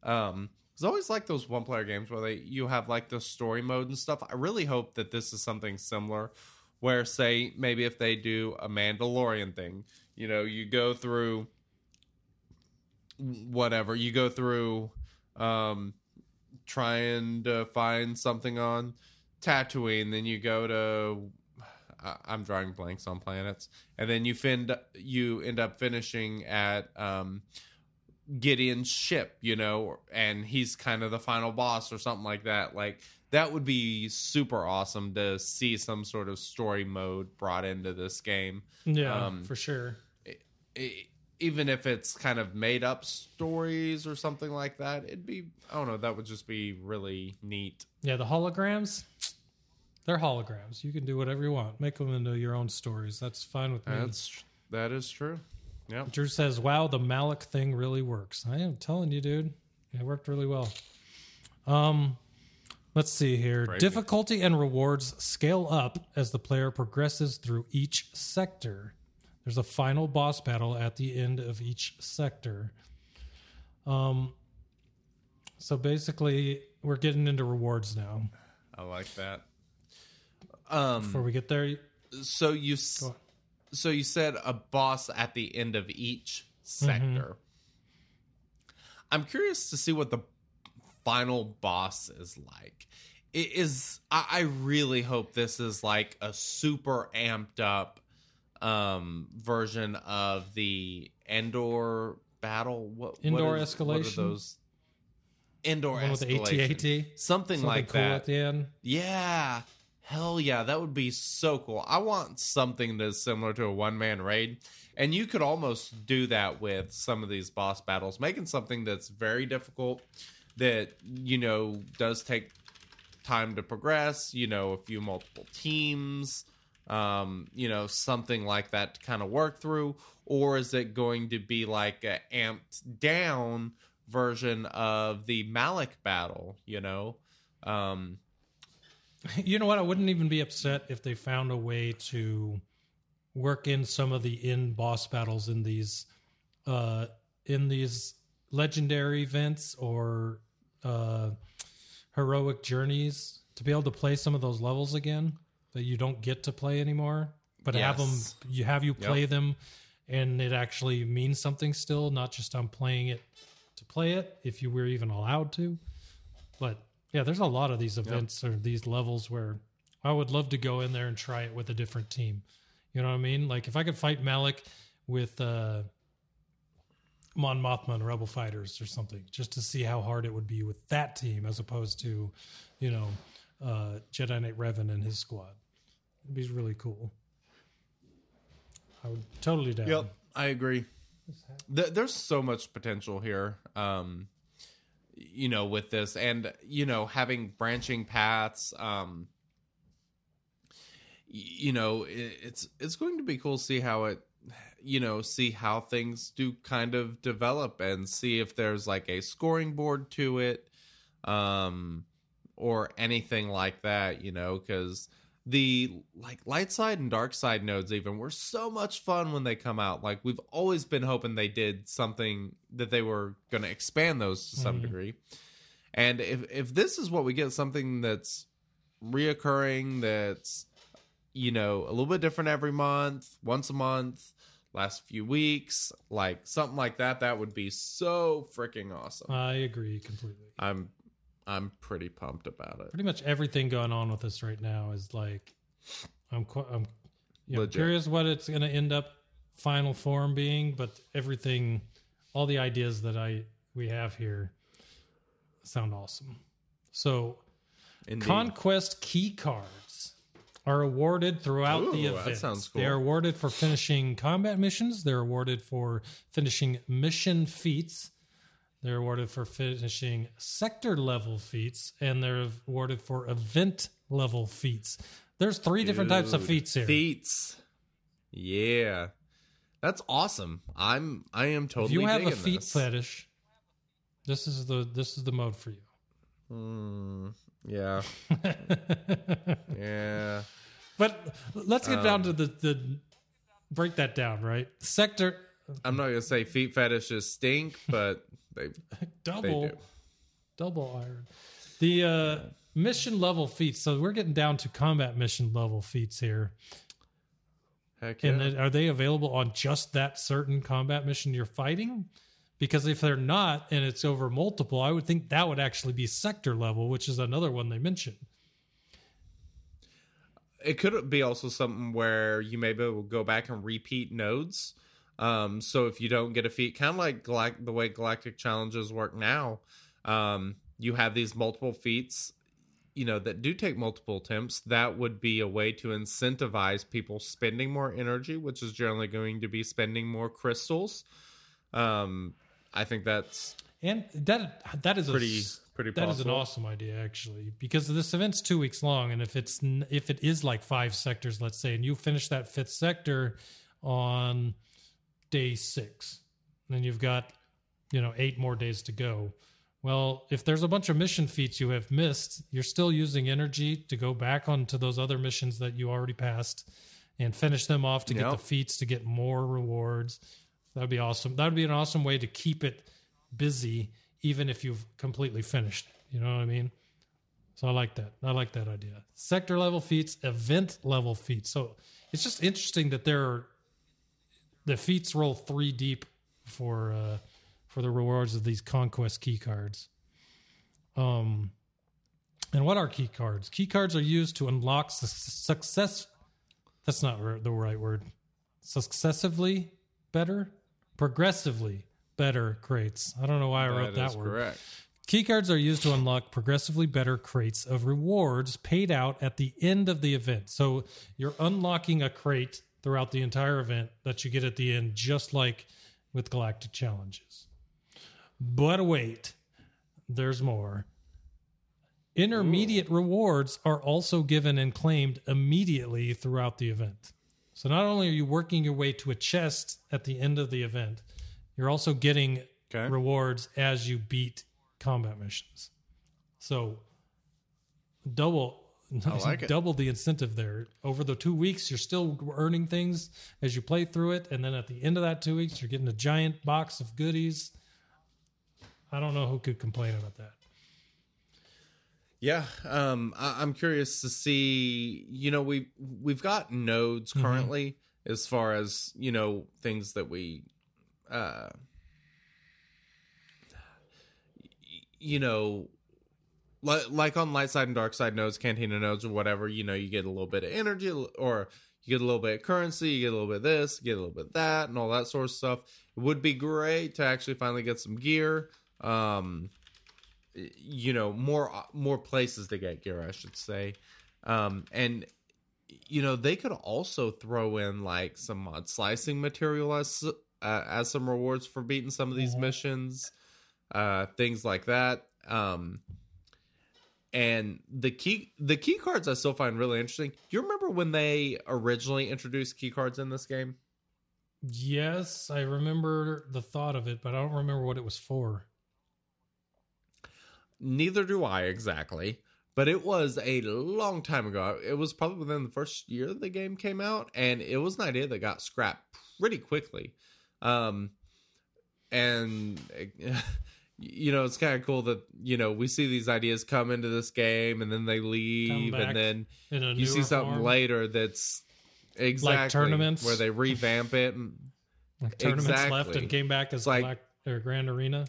Um, 'cause I always like those one-player games where they you have like the story mode and stuff. I really hope that this is something similar, where say maybe if they do a Mandalorian thing, you know, you go through whatever you go through um trying to find something on Tatooine, then you go to I'm drawing blanks on planets, and then you find you end up finishing at um, Gideon's ship, you know, and he's kind of the final boss or something like that. Like that would be super awesome to see some sort of story mode brought into this game. Yeah, Um, for sure. it, even if it's kind of made up stories or something like that, it'd be I don't know, that would just be really neat. Yeah, the holograms, they're holograms. You can do whatever you want. Make them into your own stories. That's fine with me. That's that is true. Yep. Drew says, "Wow, the Malak thing really works." I am telling you, dude, it worked really well. Um, let's see here. Crazy. Difficulty and rewards scale up as the player progresses through each sector. There's a final boss battle at the end of each sector. Um, so basically, we're getting into rewards now. I like that. Um Before we get there, so you s- Go on. So you said a boss at the end of each sector. I'm curious to see what the final boss is like. It is I, I really hope this is like a super amped up um version of the Endor battle. What Endor what is, What escalation? those Endor one with the escalation. Something, something like cool that. at the end. Yeah. Hell yeah, that would be so cool. I want something that's similar to a one man raid. And you could almost do that with some of these boss battles, making something that's very difficult, that, you know, does take time to progress, you know, a few multiple teams, um, you know, something like that to kind of work through. Or is it going to be like a amped down version of the Malak battle, you know? Um, You know what? I wouldn't even be upset if they found a way to work in some of the in boss battles in these uh in these legendary events or uh heroic journeys to be able to play some of those levels again that you don't get to play anymore but have them you have you play Yep. them and it actually means something still not just I'm playing it to play it if you were even allowed to but yeah, there's a lot of these events or these levels where I would love to go in there and try it with a different team. You know what I mean? Like if I could fight Malak with uh Mon Mothma and Rebel Fighters or something, just to see how hard it would be with that team as opposed to, you know, uh Jedi Knight Revan and his squad. It'd be really cool. I would totally down. Yep, I agree. There's so much potential here, um, you know, with this, and you know, having branching paths. Um, you know, i- it's it's going to be cool to see how it, you know, see how things do kind of develop, and see if there's like a scoring board to it, um, or anything like that. You know, because the like light side and dark side nodes even were so much fun when they come out. Like we've always been hoping they did something that they were going to expand those to some mm-hmm. degree. And if if this is what we get something that's reoccurring that's you know a little bit different every month once a month last few weeks like something like that that would be so freaking awesome. I agree completely. i'm i'm pretty pumped about it pretty much everything going on with this right now is like I'm I'm you know, curious what it's going to end up final form being, but everything, all the ideas that I we have here sound awesome. So Indeed. conquest key cards are awarded throughout the Ooh, that event. sounds cool. They are awarded for finishing combat missions. They're awarded for finishing mission feats. They're awarded for finishing sector level feats, and they're awarded for event level feats. There's three different types of feats here. Feats. Yeah. That's awesome. I'm I am totally if you have a feet this. fetish, this is the this is the mode for you. Mm, yeah. yeah. But let's get down Um, to the the break that down, right? Sector I'm not gonna say feet fetishes stink, but they double do. double iron. The uh mission level feats. So we're getting down to combat mission level feats here. heck yeah. And then are they available on just that certain combat mission you're fighting? Because if they're not and it's over multiple, I would think that would actually be sector level, which is another one they mentioned. it could be also something where you maybe will go back and repeat nodes. Um, so if you don't get a feat, kind of like Galact- the way Galactic Challenges work now, um, you have these multiple feats, you know, that do take multiple attempts. That would be a way to incentivize people spending more energy, which is generally going to be spending more crystals. Um, I think that's And that that is a Pretty- a, pretty That is an awesome idea actually, because this event's two weeks long, and if it's if it is like five sectors, let's say, and you finish that fifth sector on day six, then you've got you know eight more days to go. Well, if there's a bunch of mission feats you have missed, you're still using energy to go back onto those other missions that you already passed and finish them off to get the feats to get more rewards. That'd be awesome. That'd be an awesome way to keep it busy, even if you've completely finished it. You know what I mean? So I like that. I like that idea. Sector level feats, event level feats. So it's just interesting that there are the feats roll three deep for uh, for the rewards of these conquest key cards. Um, and what are key cards? Key cards are used to unlock su- success. That's not r- the right word. Successively better, progressively better crates. I don't know why I wrote that is word. correct. Key cards are used to unlock progressively better crates of rewards paid out at the end of the event. So you're unlocking a crate throughout the entire event that you get at the end, just like with Galactic Challenges. But wait, there's more. Intermediate rewards are also given and claimed immediately throughout the event. So not only are you working your way to a chest at the end of the event, you're also getting Okay. rewards as you beat combat missions. So double like it. double the incentive there. Over the 2 weeks you're still earning things as you play through it and then at the end of that 2 weeks you're getting a giant box of goodies. I don't know who could complain about that. Yeah, um, I, I'm curious to see. You know, we we've got nodes currently as far as you know things that we, uh, you know, like like on light side and dark side nodes, cantina nodes or whatever. You know, you get a little bit of energy or you get a little bit of currency, you get a little bit of this, you get a little bit of that, and all that sort of stuff. It would be great to actually finally get some gear. Um, you know more more places to get gear i should say um and you know they could also throw in like some mod slicing material as uh, as some rewards for beating some of these missions uh things like that um and the key the key cards i still find really interesting you remember when they originally introduced key cards in this game Yes, I remember the thought of it, but I don't remember what it was for. Neither do I exactly, but it was a long time ago. It was probably within the first year the game came out, and it was an idea that got scrapped pretty quickly. Um, and you know, it's kind of cool that you know we see these ideas come into this game, and then they leave, and then you see something form. later that's exactly like tournaments? where they revamp it. And, Like tournaments left and came back as like- Black or Grand Arena.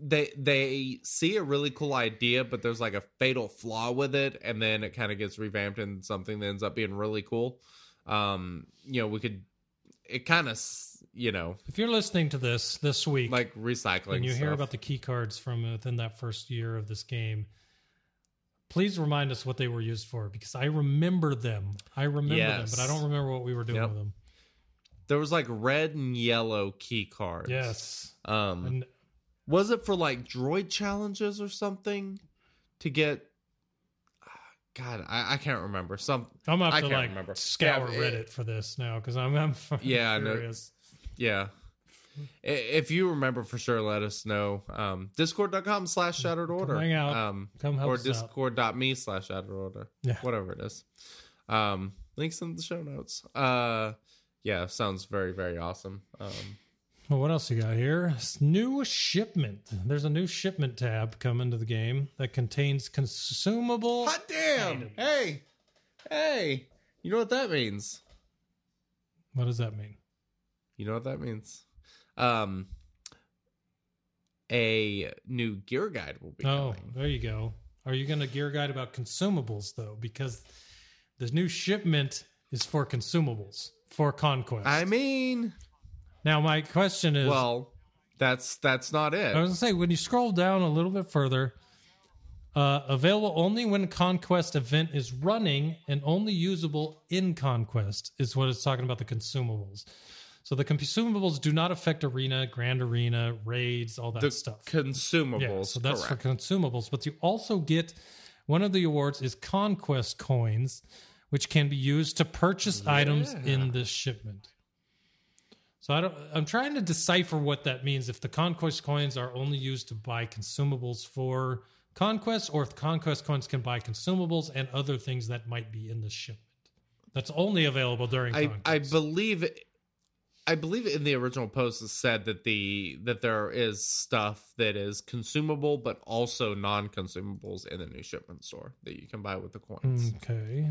they they see a really cool idea but there's like a fatal flaw with it and then it kind of gets revamped and something that ends up being really cool um you know we could it kind of you know If you're listening to this this week, like recycling and you hear about the key cards from within that first year of this game, please remind us what they were used for because I remember them. I remember Yes. them, but I don't remember what we were doing Yep. with them. there was like red and yellow key cards Yes, um and was it for like droid challenges or something to get god i, I can't remember some I'm gonna I have to like remember. scour Yeah, it- Reddit for this now because I'm, I'm Yeah, curious. Yeah. If you remember for sure, let us know. Um, Discord.com slash shattered order. hang out. Um, Come help or discord.me slash shattered order. Yeah. Whatever it is. Um, links in the show notes. Uh, yeah, sounds very, very awesome. Um, Well, what else you got here? S- New shipment. There's a new shipment tab coming to the game that contains consumable. hot damn! items. Hey, hey, you know what that means? What does that mean? You know what that means? Um, a new gear guide will be Oh, coming. there you go. Are you going to gear guide about consumables though? Because this new shipment is for consumables for conquest. I mean, now my question is, well, that's that's not it. I was going to say when you scroll down a little bit further, uh, available only when conquest event is running and only usable in conquest is what it's talking about the consumables. So the consumables do not affect arena, grand arena, raids, all that The stuff. consumables. Yeah, so that's correct. for consumables. But you also get one of the awards is conquest coins, which can be used to purchase items in this shipment. So I don't. I'm trying to decipher what that means. If the conquest coins are only used to buy consumables for conquest, or if conquest coins can buy consumables and other things that might be in the shipment. That's only available during. I, conquest. I believe I believe in the original post it said that the that there is stuff that is consumable but also non-consumables in the new shipment store that you can buy with the coins. Okay.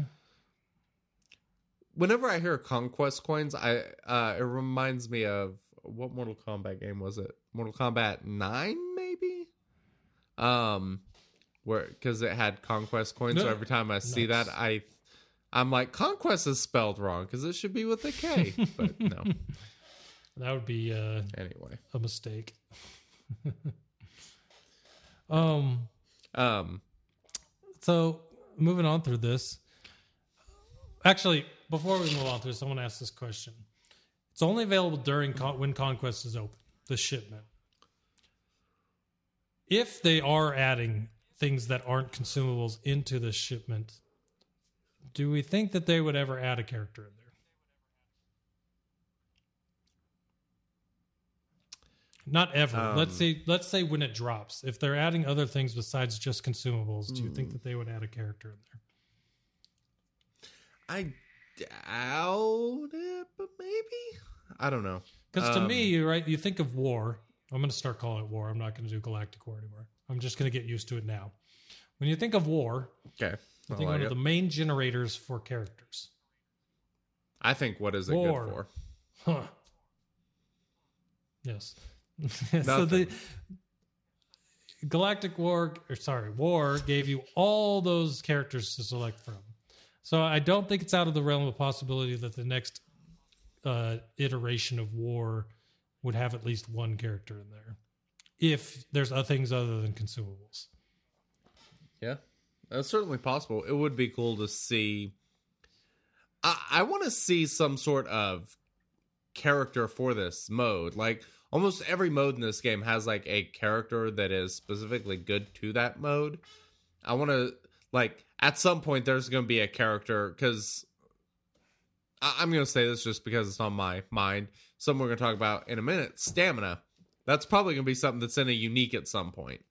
Whenever I hear conquest coins, I uh it reminds me of what Mortal Kombat game was it? Mortal Kombat 9 maybe? Um where cuz it had conquest coins so every time I see Nice. that I I'm like conquest is spelled wrong cuz it should be with a K, but no. That would be uh, Anyway. a mistake. um. Um So moving on through this. Actually, before we move on through this, I want this question. It's only available during con- when Conquest is open, the shipment. If they are adding things that aren't consumables into the shipment, do we think that they would ever add a character in there? Not ever. let's Um, say let's say when it drops. If they're adding other things besides just consumables, do you think that they would add a character in there? I doubt it, but maybe. I don't know. Because to Um, me, right, you think of war. I'm going to start calling it war. I'm not going to do Galactic War anymore. I'm just going to get used to it now. When you think of war, Okay. I I, think like one it. of the main generators for characters. I think what is it War. good for? Huh. Yes. so the Galactic War, or sorry, War gave you all those characters to select from. So I don't think it's out of the realm of possibility that the next uh, iteration of War would have at least one character in there, if there's other things other than consumables. Yeah, that's certainly possible. It would be cool to see. I, I want to see some sort of character for this mode. Like almost every mode in this game has like a character that is specifically good to that mode. I want to like at some point there's going to be a character because I'm going to say this just because it's on my mind. Something we're going to talk about in a minute. Stamina. That's probably going to be something that's in a unique at some point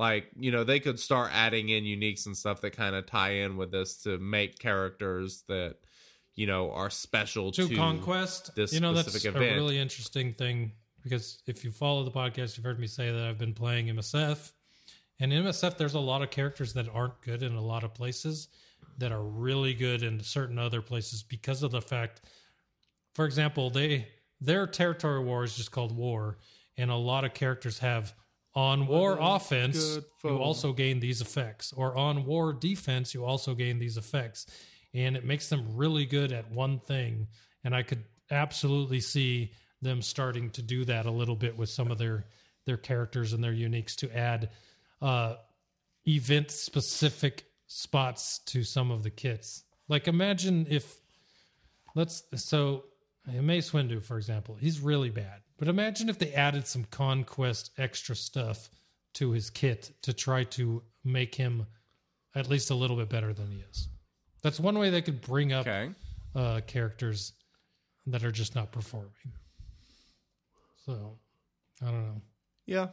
like you know they could start adding in uniques and stuff that kind of tie in with this to make characters that you know are special to to conquest this you know that's specific a really interesting thing because if you follow the podcast you've heard me say that i've been playing msf and in msf there's a lot of characters that aren't good in a lot of places that are really good in certain other places because of the fact for example they their territory war is just called war and a lot of characters have on war offense you also gain these effects or on war defense you also gain these effects. And it makes them really good at one thing. And i could absolutely see them starting to do that a little bit with some of their their characters and their uniques to add uh event specific spots to some of the kits like imagine if let's so Mace Windu, for example, he's really bad. But imagine if they added some conquest extra stuff to his kit to try to make him at least a little bit better than he is. That's one way they could bring up okay uh, characters that are just not performing. So I don't know. yeah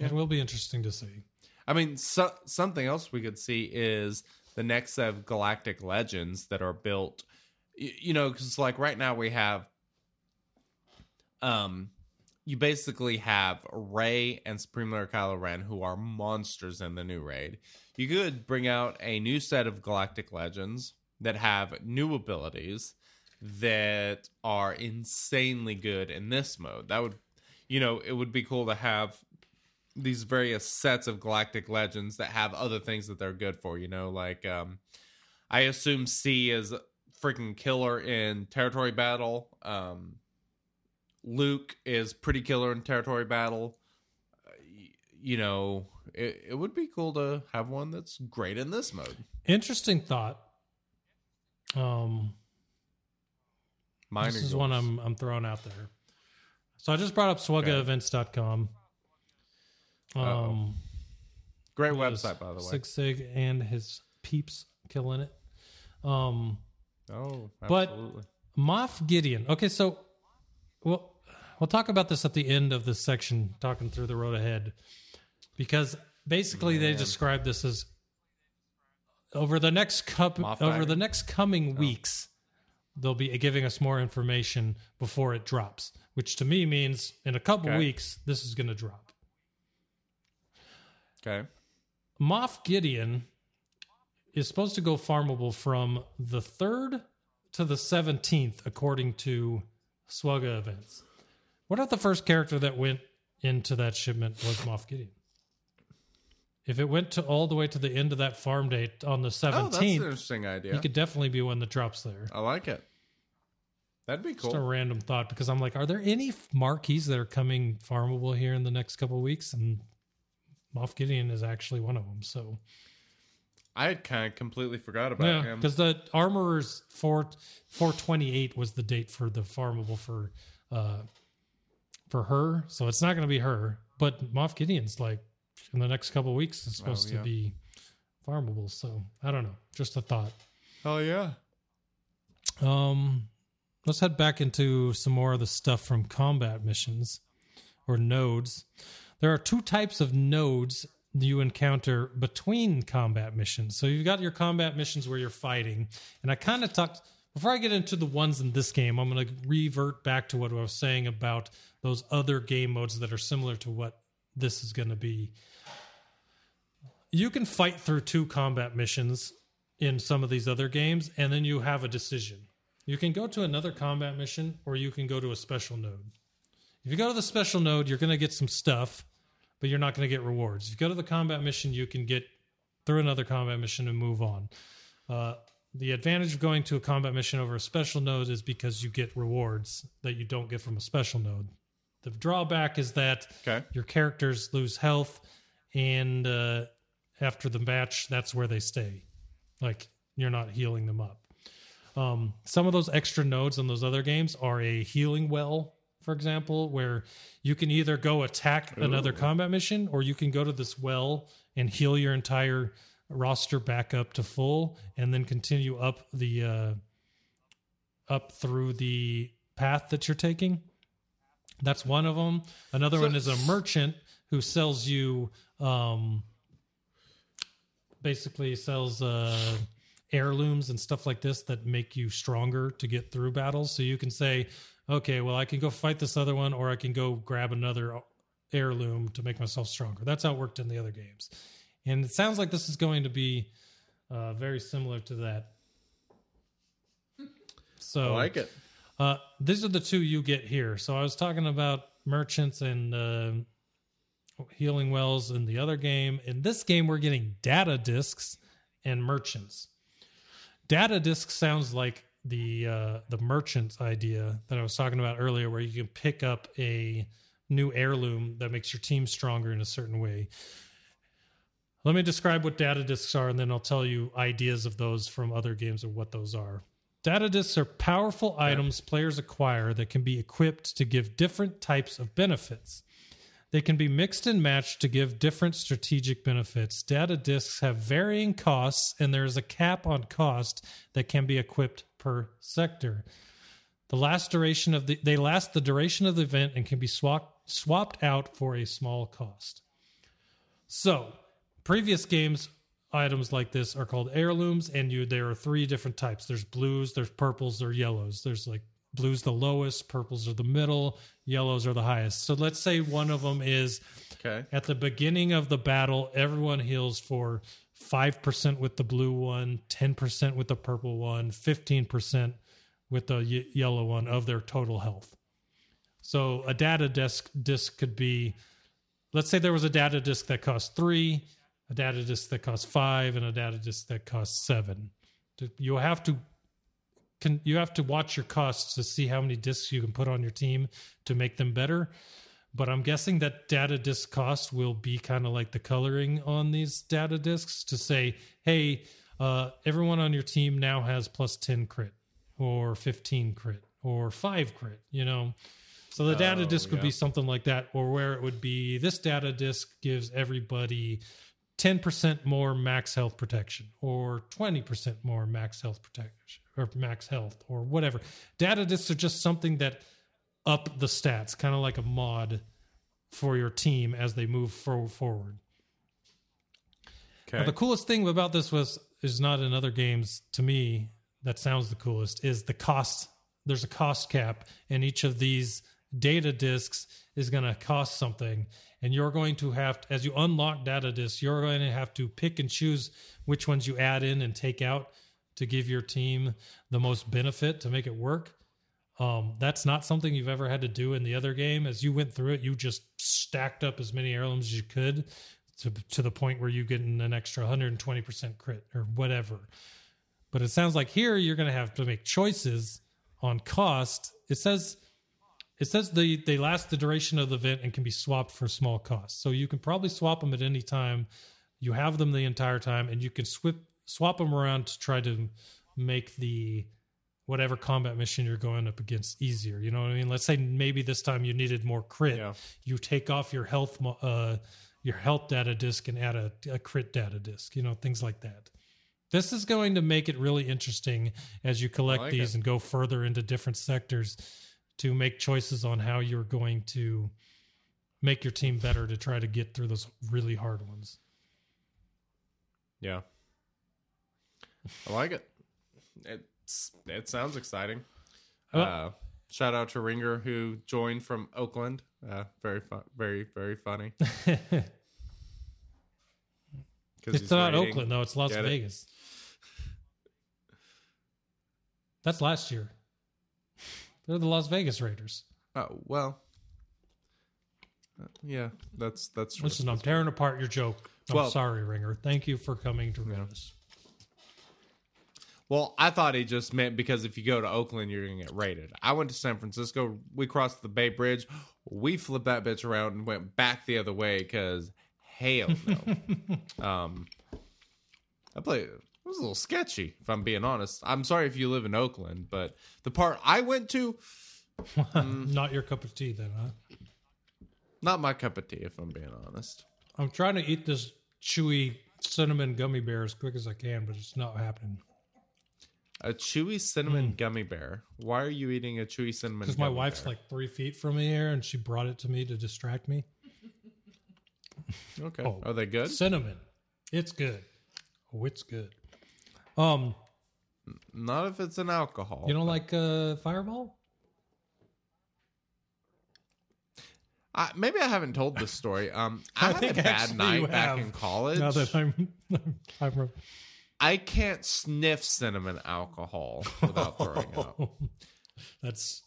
It will be interesting to see. i mean so, something else we could see is the next set of galactic legends that are built y- you know because like right now we have um you basically have Rey and Supreme Leader Kylo Ren, who are monsters in the new raid. You could bring out a new set of Galactic Legends that have new abilities that are insanely good in this mode. That would, you know, it would be cool to have these various sets of Galactic Legends that have other things that they're good for. You know, like um, I assume C is freaking killer in territory battle. Um, Luke is pretty killer in territory battle. Uh, y- you know, it, it would be cool to have one that's great in this mode. Interesting thought. Um, Minor this is goals. one I'm I'm throwing out there. So I just brought up swgohevents.com. Um, Great website, by the way. Sig Sig and his peeps killing it. Um, oh, But- absolutely. Moff Gideon. Okay, so we'll we'll talk about this at the end of this section, talking through the road ahead, because basically they describe this as over the next cup Moff over the next coming weeks. They'll be giving us more information before it drops, which to me means in a couple Okay. weeks this is going to drop. Okay. Moff Gideon is supposed to go farmable from the 3rd to the 17th, according to SWGOH events. What if the first character that went into that shipment was Moff Gideon? If it went to all the way to the end of that farm date on the Oh, that's an 17th, interesting idea. he could definitely be one that drops there. I like it. That'd be cool. Just a random thought because I'm like, are there any marquees that are coming farmable here in the next couple of weeks? And Moff Gideon is actually one of them. So I had kind of completely forgot about Yeah, him. because the armorer's four four twenty eight was the date for the farmable for uh for her, so it's not going to be her. But Moff Gideon's like in the next couple of weeks is supposed Oh, yeah. to be farmable. So I don't know, just a thought. Oh yeah. Um, let's head back into some more of the stuff from combat missions or nodes. There are two types of nodes you encounter between combat missions. So you've got your combat missions where you're fighting, and I kind of talked before I get into the ones in this game. I'm going to revert back to what I was saying about those other game modes that are similar to what this is going to be. You can fight through two combat missions in some of these other games, and then you have a decision. You can go to another combat mission, or you can go to a special node. If you go to the special node, you're going to get some stuff, but you're not going to get rewards. If you go to the combat mission, you can get through another combat mission and move on. Uh, the advantage of going to a combat mission over a special node is because you get rewards that you don't get from a special node. The drawback is that Okay. your characters lose health, and uh, after the match, that's where they stay. Like you're not healing them up. Um, some of those extra nodes on those other games are a healing well, for example, where you can either go attack another combat mission or you can go to this well and heal your entire roster back up to full and then continue up the uh, up through the path that you're taking. That's one of them. Another So- one is a merchant who sells you um, basically sells uh, heirlooms and stuff like this that make you stronger to get through battles. So you can say, okay, well, I can go fight this other one, or I can go grab another heirloom to make myself stronger. That's how it worked in the other games. And it sounds like this is going to be uh, very similar to that. So I like it. uh, these are the two you get here. So I was talking about merchants and uh, healing wells in the other game. In this game, we're getting data discs and merchants. Data disc sounds like the uh, the merchant idea that I was talking about earlier, where you can pick up a new heirloom that makes your team stronger in a certain way. Let me describe what data discs are, and then I'll tell you ideas of those from other games of what those are. Data discs are powerful items players acquire that can be equipped to give different types of benefits. They can be mixed and matched to give different strategic benefits. Data discs have varying costs, and there is a cap on cost that can be equipped per sector. The last duration of the they last the duration of the event and can be swapped swapped out for a small cost. So, previous games items like this are called heirlooms and you there are three different types. There's blues, there's purples, there's yellows. There's like blues the lowest, purples are the middle, yellows are the highest. So let's say one of them is Okay. at the beginning of the battle, everyone heals for 5% with the blue one, 10% with the purple one, 15% with the y- yellow one of their total health. So a data disk disc could be let's say there was a data disk that cost 3, a data disk that cost 5 and a data disk that cost 7. You have to can you have to watch your costs to see how many discs you can put on your team to make them better but I'm guessing that data disk cost will be kind of like the coloring on these data disks to say, hey, uh, everyone on your team now has plus 10 crit or 15 crit or five crit. You know, so the data Oh, disk would be something like that, or where it would be this data disk gives everybody 10% more max health protection or 20% more max health protection or max health or whatever. Data disks are just something that up the stats, kind of like a mod for your team as they move for, forward. Okay. Now, the coolest thing about this was is not in other games to me that sounds the coolest is the cost. There's a cost cap, and each of these data disks is going to cost something, and you're going to have to, as you unlock data disks, you're going to have to pick and choose which ones you add in and take out to give your team the most benefit to make it work. Um, that's not something you've ever had to do in the other game. As you went through it, you just stacked up as many heirlooms as you could to to the point where you get an extra 120% crit or whatever. But it sounds like here you're going to have to make choices on cost. It says it says they they last the duration of the event and can be swapped for small costs. So you can probably swap them at any time. You have them the entire time, and you can swip swap them around to try to make the whatever combat mission you're going up against easier. You know what I mean? Let's say maybe this time you needed more crit. Yeah. You take off your health uh, your health data disk and add a, a crit data disk. You know things like that. This is going to make it really interesting as you collect like these it. and go further into different sectors to make choices on how you're going to make your team better to try to get through those really hard ones. Yeah. I like it. It's it sounds exciting. Uh, shout out to Ringer who joined from Oakland. Uh, very fun, very very funny. It's not rating- Oakland though; it's Las Get it? Vegas. That's last year. They're the Las Vegas Raiders. Oh well. Uh, yeah, that's that's. Listen, I'm tearing apart your joke. I'm Well- sorry, Ringer. Thank you for coming to Rose. Well, I thought he just meant because if you go to Oakland, you're gonna get raided. I went to San Francisco. We crossed the Bay Bridge. We flipped that bitch around and went back the other way because hell no. um, I played. It was a little sketchy, if I'm being honest. I'm sorry if you live in Oakland, but the part I went to, Mm. Not your cup of tea, then, huh? not my cup of tea, if I'm being honest. I'm trying to eat this chewy cinnamon gummy bear as quick as I can, but it's not happening A chewy cinnamon gummy bear. Why are you eating a chewy cinnamon? Gummy? Because my wife's bear? like three feet from me here, and she brought it to me to distract me. okay. Oh. Are they good? Cinnamon, it's good. Oh, it's good. Um, Not if it's an alcohol. you don't like uh, Fireball? I, maybe I haven't told this story. Um, I, I had a bad night back in college. Now that I'm, I'm I can't sniff cinnamon alcohol without throwing up. that's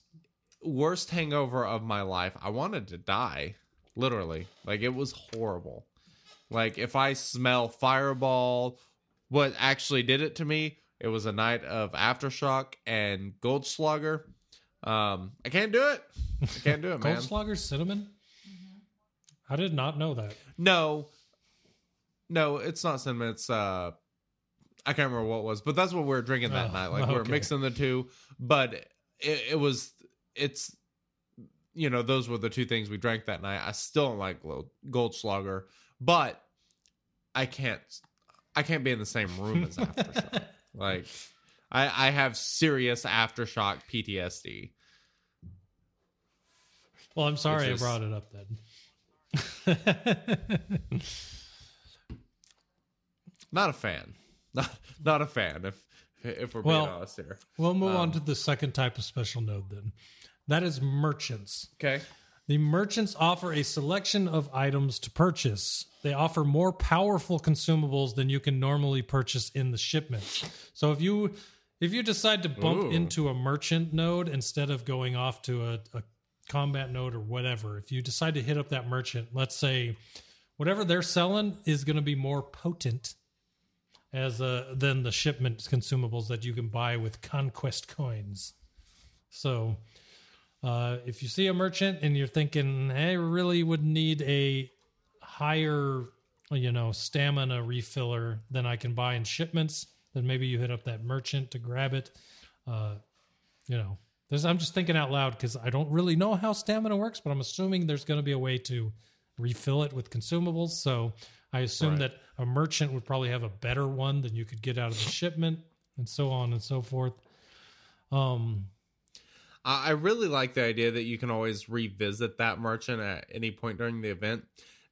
Worst hangover of my life. I wanted to die, literally. Like it was horrible. Like if I smell Fireball, what actually did it to me? It was a night of aftershock and Goldschlager. Um, I can't do it. I can't do it, man. Goldschlager cinnamon. I did not know that. No, no, it's not cinnamon. It's uh, I can't remember what it was, but that's what we were drinking that Oh, night. Like we were okay. mixing the two, but it, it was it's you know those were the two things we drank that night. I still don't like Gold- Goldschlager, but I can't I can't be in the same room as aftershock. like I I have serious aftershock PTSD. Well, I'm sorry is- I brought it up then. Not a fan. Not not a fan. If if we're being honest here. We'll move Um, on to the second type of special node then. That is merchants. Okay. The merchants offer a selection of items to purchase. They offer more powerful consumables than you can normally purchase in the shipments. So if you if you decide to bump Ooh. into a merchant node instead of going off to a, a combat node or whatever, if you decide to hit up that merchant, let's say whatever they're selling is going to be more potent as uh, the shipment consumables that you can buy with conquest coins. So uh, if you see a merchant and you're thinking, hey, I really would need a higher, you know, stamina refiller than I can buy in shipments, then maybe you hit up that merchant to grab it. Uh, you know, I'm just thinking out loud because I don't really know how stamina works, but I'm assuming there's going to be a way to refill it with consumables. So I assume Right. that a merchant would probably have a better one than you could get out of the shipment, and so on and so forth. Um, I I really like the idea that you can always revisit that merchant at any point during the event.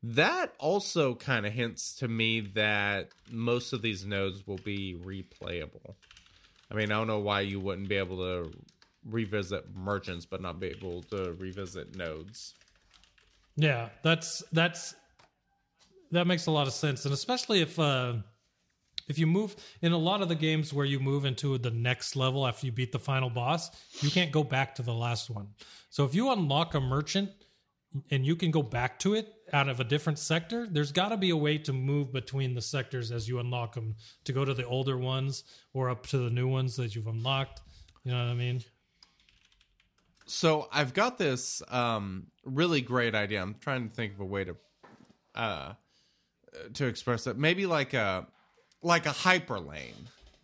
That also kind of hints to me that most of these nodes will be replayable. I mean, I don't know why you wouldn't be able to revisit merchants but not be able to revisit nodes. Yeah, that's that's that makes a lot of sense, and especially if uh, if you move in a lot of the games where you move into the next level after you beat the final boss, you can't go back to the last one. So if you unlock a merchant and you can go back to it out of a different sector, there's got to be a way to move between the sectors as you unlock them to go to the older ones or up to the new ones that you've unlocked. You know what I mean? So I've got this um, really great idea. I'm trying to think of a way to uh, to express it. Maybe like a like a hyperlane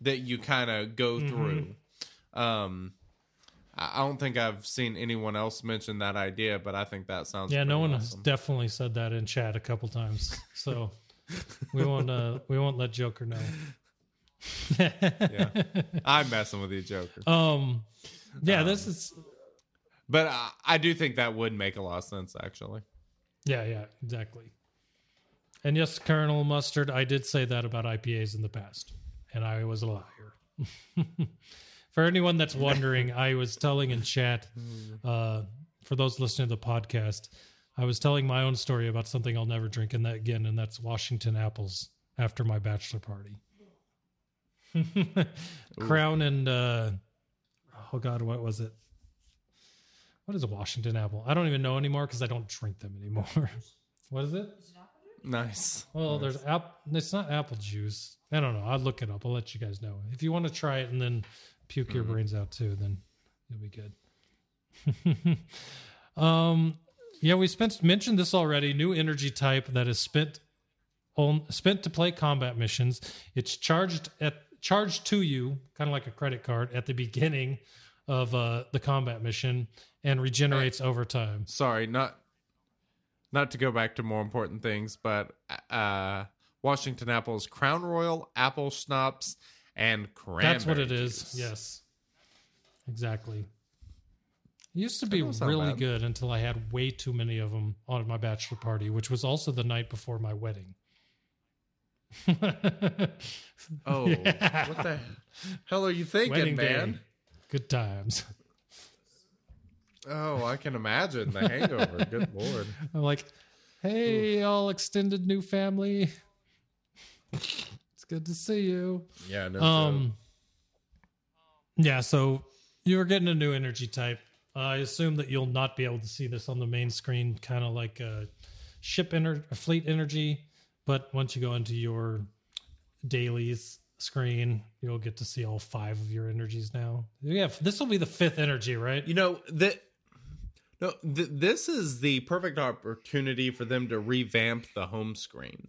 that you kind of go Mm-hmm. through. Um, I don't think I've seen anyone else mention that idea, but I think that sounds Yeah, no one has definitely said that in chat a couple times. So we won't uh, we won't let Joker know. yeah. I'm messing with you, Joker. Um yeah, this is But I, I do think that would make a lot of sense, actually. yeah, yeah, exactly. And yes, Colonel Mustard, I did say that about IPAs in the past, and I was a liar. for anyone that's wondering, I was telling in chat, uh, for those listening to the podcast, I was telling my own story about something I'll never drink in that again, and that's Washington apples after my bachelor party. Crown and uh, oh god, what was it? What is a Washington apple? I don't even know anymore because I don't drink them anymore. what is it? Nice. Well, there's app. It's not apple juice. I don't know. I'll look it up. I'll let you guys know. If you want to try it and then puke your brains out too, then you'll be good. um, yeah, we spent mentioned this already. New energy type that is spent on spent to play combat missions. It's charged at charged to you, kind of like a credit card, at the beginning of uh, the combat mission and regenerates over time. Sorry, not not to go back to more important things, but uh Washington apples, Crown Royal, apple schnapps, and cranberry. That's what it is. juice. Yes. Exactly. It used to be really good until I had way too many of them on my bachelor party, which was also the night before my wedding. Oh, what the hell are you thinking, wedding man? day. Good times. Oh, I can imagine the hangover. Good lord. I'm like, hey, all extended new family. it's good to see you. Yeah, no. Um, yeah, so you're getting a new energy type. I assume that you'll not be able to see this on the main screen, kind of like a ship ener- fleet energy. But once you go into your dailies screen, you'll get to see all five of your energies now. Yeah, this will be the fifth energy, right? You know that. No, th- this is the perfect opportunity for them to revamp the home screen.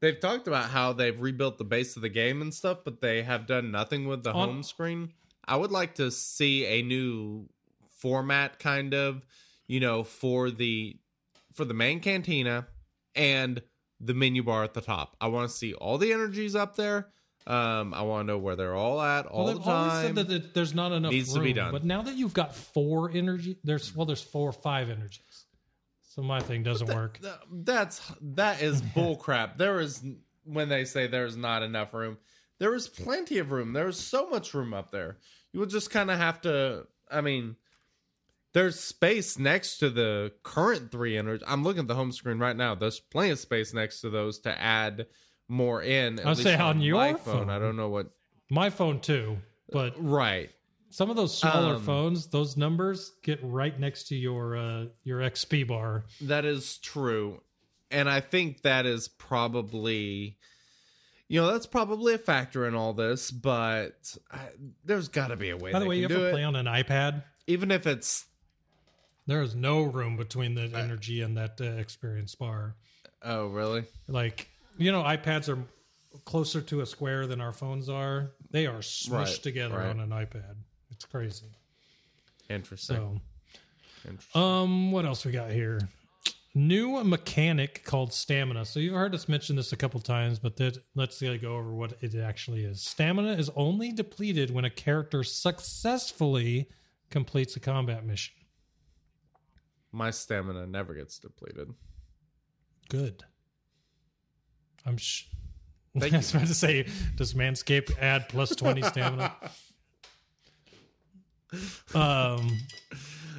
They've talked about how they've rebuilt the base of the game and stuff, but they have done nothing with the On- home screen. I would like to see a new format, kind of, you know, for the for the main cantina and the menu bar at the top. I want to see all the energies up there. Um, I want to know where they're all at all well, the time. said that there's not enough Needs to be done. But now that you've got four energy, there's well, there's four or five energies. So my thing doesn't work. Th- that's that is bullcrap. There is when they say there's not enough room. There is plenty of room. There is so much room up there. You would just kind of have to. I mean, there's space next to the current three energies. I'm looking at the home screen right now. There's plenty of space next to those to add more in. I'll say on your my phone. I don't know what. My phone too, but Right. some of those smaller Um, phones, those numbers get right next to your uh, your XP bar. That is true. And I think that is probably, you know, that's probably a factor in all this, but I, there's got to be a way By the way, you can have do to it. play on an iPad. Even if it's, There is no room between the energy and that uh, experience bar. oh, really? Like you know, iPads are closer to a square than our phones are. They are smushed Right, together right. on an iPad. It's crazy. Interesting. So, Interesting. um, what else we got here? New mechanic called stamina. So you've heard us mention this a couple times, but that, let's go over what it actually is. Stamina is only depleted when a character successfully completes a combat mission. My stamina never gets depleted. Good. I'm. Sh- I was about to say, does Manscaped add plus twenty stamina? um,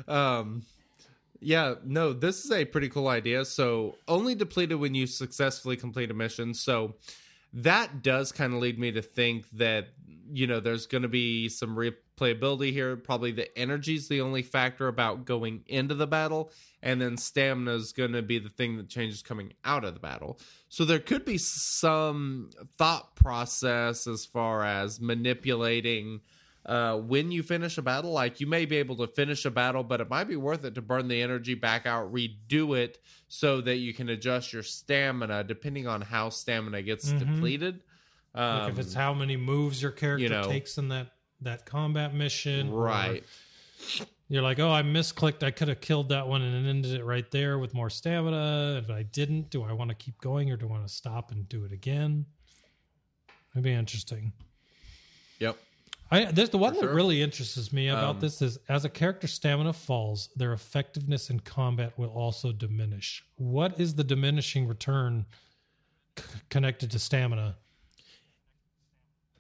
Um, yeah, no, this is a pretty cool idea. So only depleted when you successfully complete a mission. So that does kind of lead me to think that you know there's going to be some replayability here. Probably the energy is the only factor about going into the battle, and then stamina is going to be the thing that changes coming out of the battle. So there could be some thought process as far as manipulating uh, when you finish a battle. Like you may be able to finish a battle, but it might be worth it to burn the energy back out, redo it, so that you can adjust your stamina depending on how stamina gets Mhm. depleted. Um, like if it's how many moves your character you know. takes in that that combat mission, right. You're like, oh, I misclicked. I could have killed that one and ended it right there with more stamina. If I didn't, do I want to keep going or do I want to stop and do it again? It'd be interesting. Yep. I there's the one that really interests me about Um, this is as a character's stamina falls, their effectiveness in combat will also diminish. What is the diminishing return c- connected to stamina?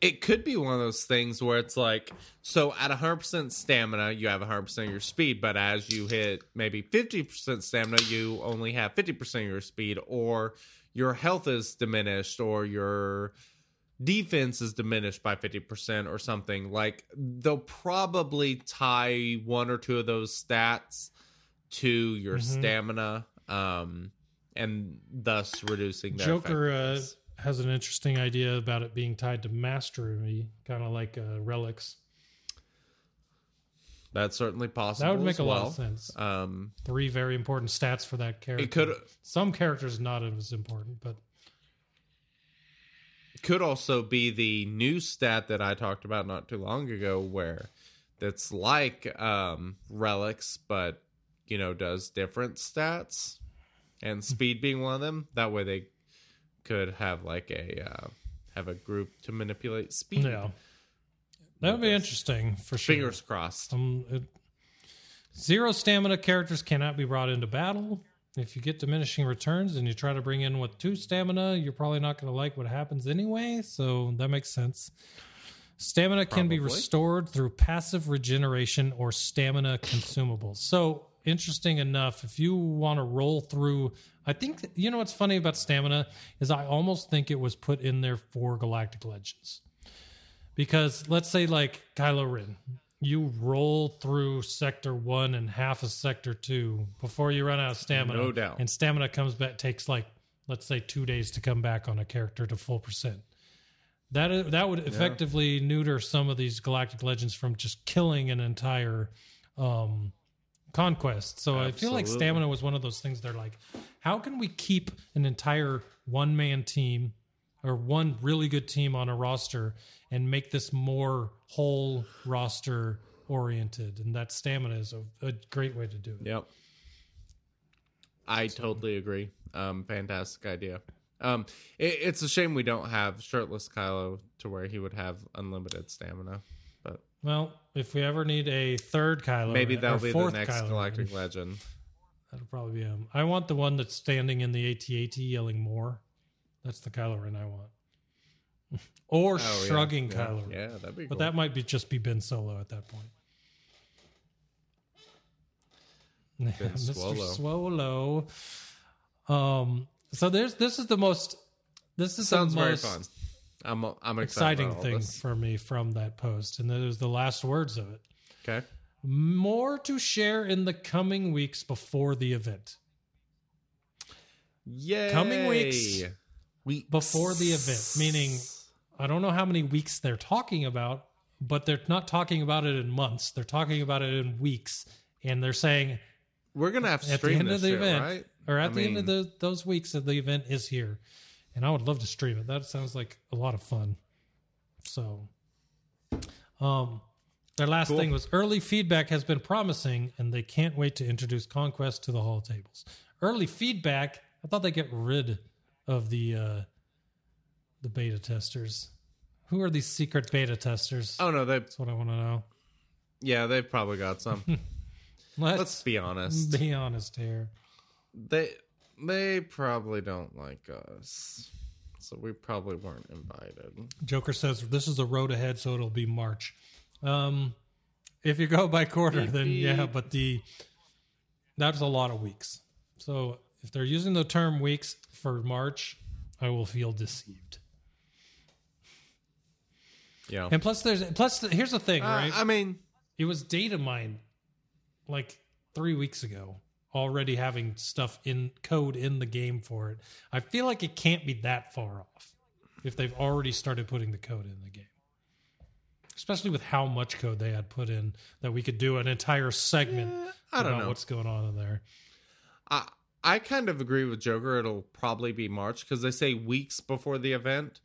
It could be one of those things where it's like so at 100% stamina you have 100% of your speed but as you hit maybe 50% stamina you only have 50% of your speed or your health is diminished or your defense is diminished by 50% or something like they'll probably tie one or two of those stats to your Mhm. stamina um and thus reducing their Joker uh. Has an interesting idea about it being tied to mastery, kind of like uh, relics. that's certainly possible That would make as a lot of sense. um Three very important stats for that character. It could Some characters not as important, but could also be the new stat that I talked about not too long ago, where that's like um, relics, but you know does different stats, and speed being one of them. That way they could have like a uh, have a group to manipulate speed. yeah, that would be interesting for sure. Fingers crossed. Um, it, zero stamina characters cannot be brought into battle. If you get diminishing returns and you try to bring in with two stamina, you're probably not going to like what happens anyway. So that makes sense. Stamina can be restored through passive regeneration or stamina consumables. So interesting enough, if you want to roll through, I think you know what's funny about stamina is I almost think it was put in there for Galactic Legends because let's say like Kylo Ren, you roll through sector one and half of sector two before you run out of stamina. No doubt. And stamina comes back takes like let's say two days to come back on a character to full percent. That that would effectively neuter some of these galactic legends from just killing an entire um, conquest. So I feel like stamina was one of those things. They're like, how can we keep an entire one man team or one really good team on a roster and make this more whole roster oriented? And that stamina is a, a great way to do it. Yep. I totally agree. Um, fantastic idea. Um, it, it's a shame we don't have shirtless Kylo to where he would have unlimited stamina, but Well, if we ever need a third Kylo, maybe Ren- that'll be the next Kylo Ren, Galactic Legend. That'll probably be him. I want the one that's standing in the AT-AT yelling more. That's the Kylo Ren I want. or Oh, shrugging yeah, Kylo Ren. Yeah, that'd be. But cool. that might be just be Ben Solo at that point. Mr. Swallow. Swallow. Um. So there's this is the most. This is sounds the very fun. I'm I'm excited exciting about all thing this. for me from that post, and that was the last words of it. Okay. More to share in the coming weeks before the event. Yay! Coming weeks. Weeks. Before the event, meaning I don't know how many weeks they're talking about, but they're not talking about it in months. They're talking about it in weeks, and they're saying we're gonna have to at the end this of the shit, event, right? or at I the end of the, those weeks of the event is here, and I would love to stream it. That sounds like a lot of fun. So, um, Their last Cool. thing was early feedback has been promising, and they can't wait to introduce Conquest to the Holotables. Early feedback. I thought they get rid of the uh, the beta testers. Who are these secret beta testers? Oh no, they That's what I want to know. yeah, they've probably got some. Let's, Let's be honest. be honest here. They they probably don't like us. So we probably weren't invited. Joker says this is the road ahead, so it'll be March. Um, if you go by quarter, then yeah, but the that's a lot of weeks. So if they're using the term weeks for March, I will feel deceived. Yeah. And plus, there's plus the, here's the thing, Uh, right? I mean, it was data mined like three weeks ago, already having stuff in code in the game for it. I feel like it can't be that far off if they've already started putting the code in the game. Especially with how much code they had put in that we could do an entire segment eh, I don't know. what's going on in there. I I kind of agree with Joker. It'll probably be March because they say weeks before the event,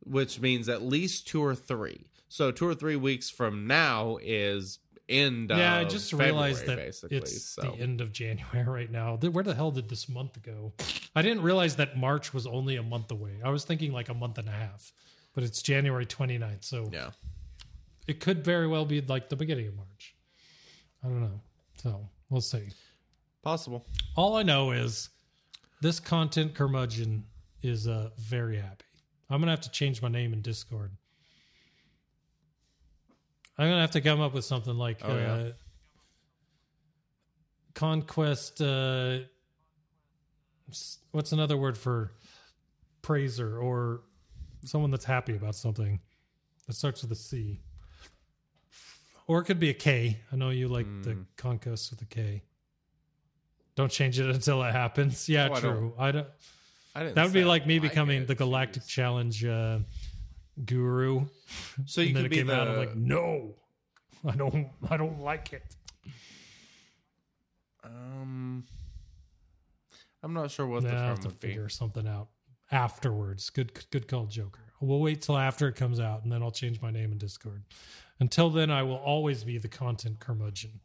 which means at least two or three. So two or three weeks from now is end. yeah, I just February, realized that basically. it's so. the end of January right now. Where the hell did this month go? I didn't realize that March was only a month away. I was thinking like a month and a half, but it's January 29th. So yeah. it could very well be like the beginning of March. I don't know. So we'll see. Possible. All I know is this content curmudgeon is uh, very happy. I'm gonna have to change my name in Discord. I'm gonna have to come up with something like Oh, yeah. uh, conquest. Uh, what's another word for praiser or someone that's happy about something that starts with a C? Or it could be a K. I know you like the Hmm. conquest with a K. Don't change it until it happens. Yeah, Oh, true. I don't. I didn't That would be like me becoming it. the Galactic Jeez. Challenge uh, guru. So you and then could it be came the. out. I'm like, no, I don't. I don't like it. um, I'm not sure what Nah, the I have to would be. figure something out afterwards. Good, good call, Joker. We'll wait till after it comes out, and then I'll change my name in Discord. Until then, I will always be the content curmudgeon.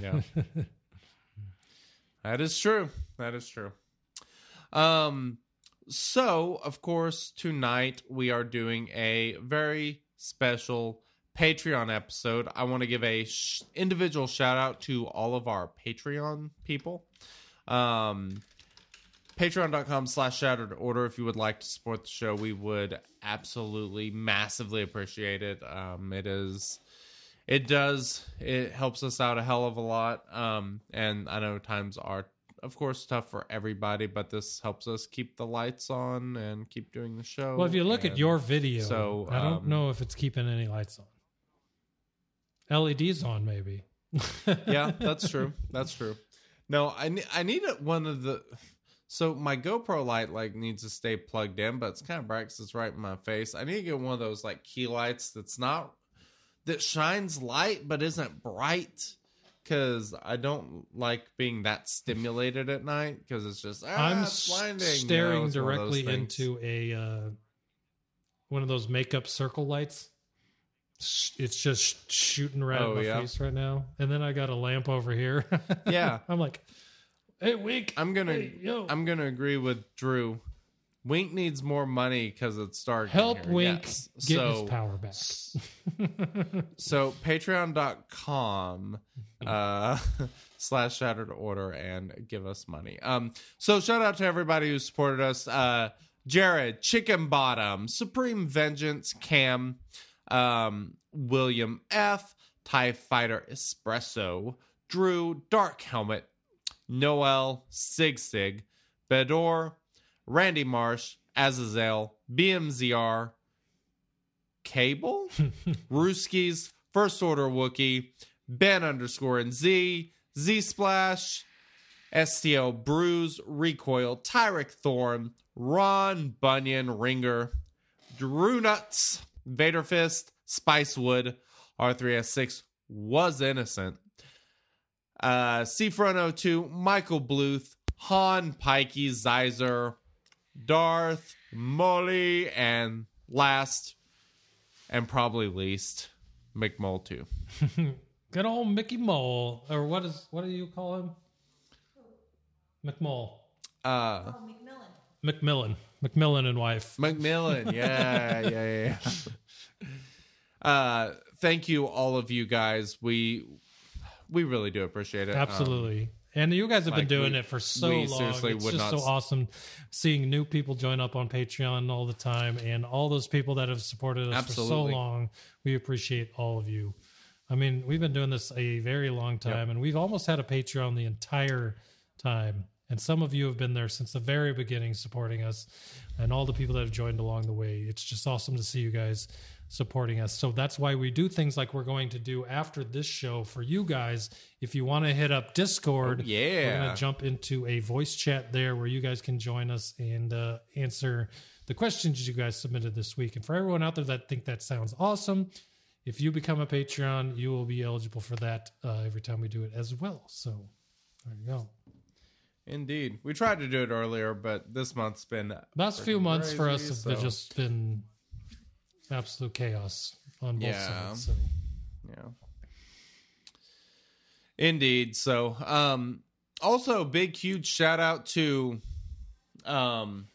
Yeah. that is true. That is true. Um so, of course, tonight we are doing a very special Patreon episode. I want to give a sh- individual shout out to all of our Patreon people. Um patreon.com slash shattered order if you would like to support the show we would absolutely massively appreciate it um it is it does it helps us out a hell of a lot um and i know times are of course tough for everybody but this helps us keep the lights on and keep doing the show. Well, if you look at your video, so, I don't um, know if it's keeping any lights on. LEDs on, maybe. yeah that's true. That's true. No i ne- i need one of the so my gopro light like needs to stay plugged in but it's kind of bright because it's right in my face. I need to get one of those like key lights that's not that shines light but isn't bright because i don't like being that stimulated at night because it's just ah, I'm it's blinding. you know, staring of those directly into a uh, one of those makeup circle lights. It's just shooting right Oh, at my yeah. face right now, and then I got a lamp over here. Yeah. I'm like, hey, Wink. i'm gonna Hey, i'm gonna agree with drew wink needs more money because it's dark in help here. Wink Yes. get so his power back. So patreon.com uh slash shattered order and give us money. Um so shout out to everybody who supported us. Uh Jared, Chicken Bottom, Supreme Vengeance, Cam, um, William F, TIE Fighter Espresso, Drew, Dark Helmet, Noel, Sig Sig, Bedor, Randy Marsh, Azazel, BMZR, Cable, Rooskies, First Order Wookie, Ben underscore and Z, Z Splash, STL Bruise, Recoil, Tyric Thorn, Ron Bunyan, Ringer, Drew Nuts, Vader Fist, Spicewood, R3S6 was innocent. Uh, Seafront 02, Michael Bluth, Han Pikey, Zeiser, Darth, Molly, and last and probably least, McMultu. Good old Mickey Mole, or what is what do you call him? McMull, Uh, McMillan, McMillan McMillan and wife. McMillan. yeah, yeah, yeah. yeah. Uh, thank you, all of you guys. We we really do appreciate it. Um, Absolutely. And you guys have been doing we- it for so we long. seriously It's just so awesome seeing new people join up on Patreon all the time and all those people that have supported us Absolutely. for so long. We appreciate all of you. I mean, we've been doing this a very long time and we've almost had a Patreon the entire time. And some of you have been there since the very beginning supporting us and all the people that have joined along the way. It's just awesome to see you guys supporting us. So that's why we do things like we're going to do after this show for you guys. If you want to hit up Discord, Oh, yeah. we're going to jump into a voice chat there where you guys can join us and uh, answer the questions you guys submitted this week. And for everyone out there that think that sounds awesome, if you become a Patreon, you will be eligible for that uh, every time we do it as well. So there you go. Indeed, we tried to do it earlier, but this month's been Last few months for us crazy, have so- just been absolute chaos on both Yeah. sides. So Yeah. Indeed. So, um, also big, huge shout out to, um,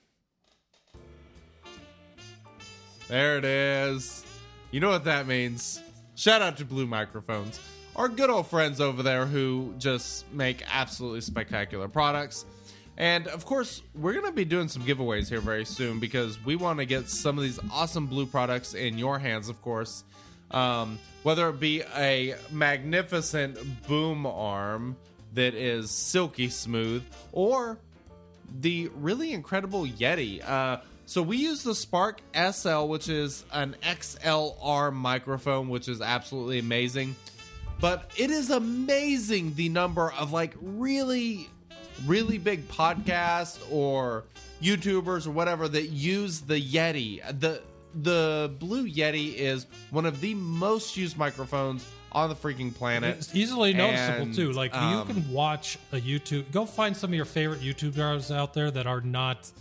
there it is. You know what that means. Shout out to Blue Microphones, our good old friends over there who just make absolutely spectacular products. And of course, we're going to be doing some giveaways here very soon because we want to get some of these awesome blue products in your hands, of course. Um, whether it be a magnificent boom arm that is silky smooth or the really incredible Yeti. Uh, so we use the Spark SL, which is an XLR microphone, which is absolutely amazing. But it is amazing the number of like really, really big podcasts or YouTubers or whatever that use the Yeti. The the Blue Yeti is one of the most used microphones on the freaking planet. it's easily noticeable And, too. Like um, you can watch a YouTube. Go find some of your favorite YouTubers out there that are not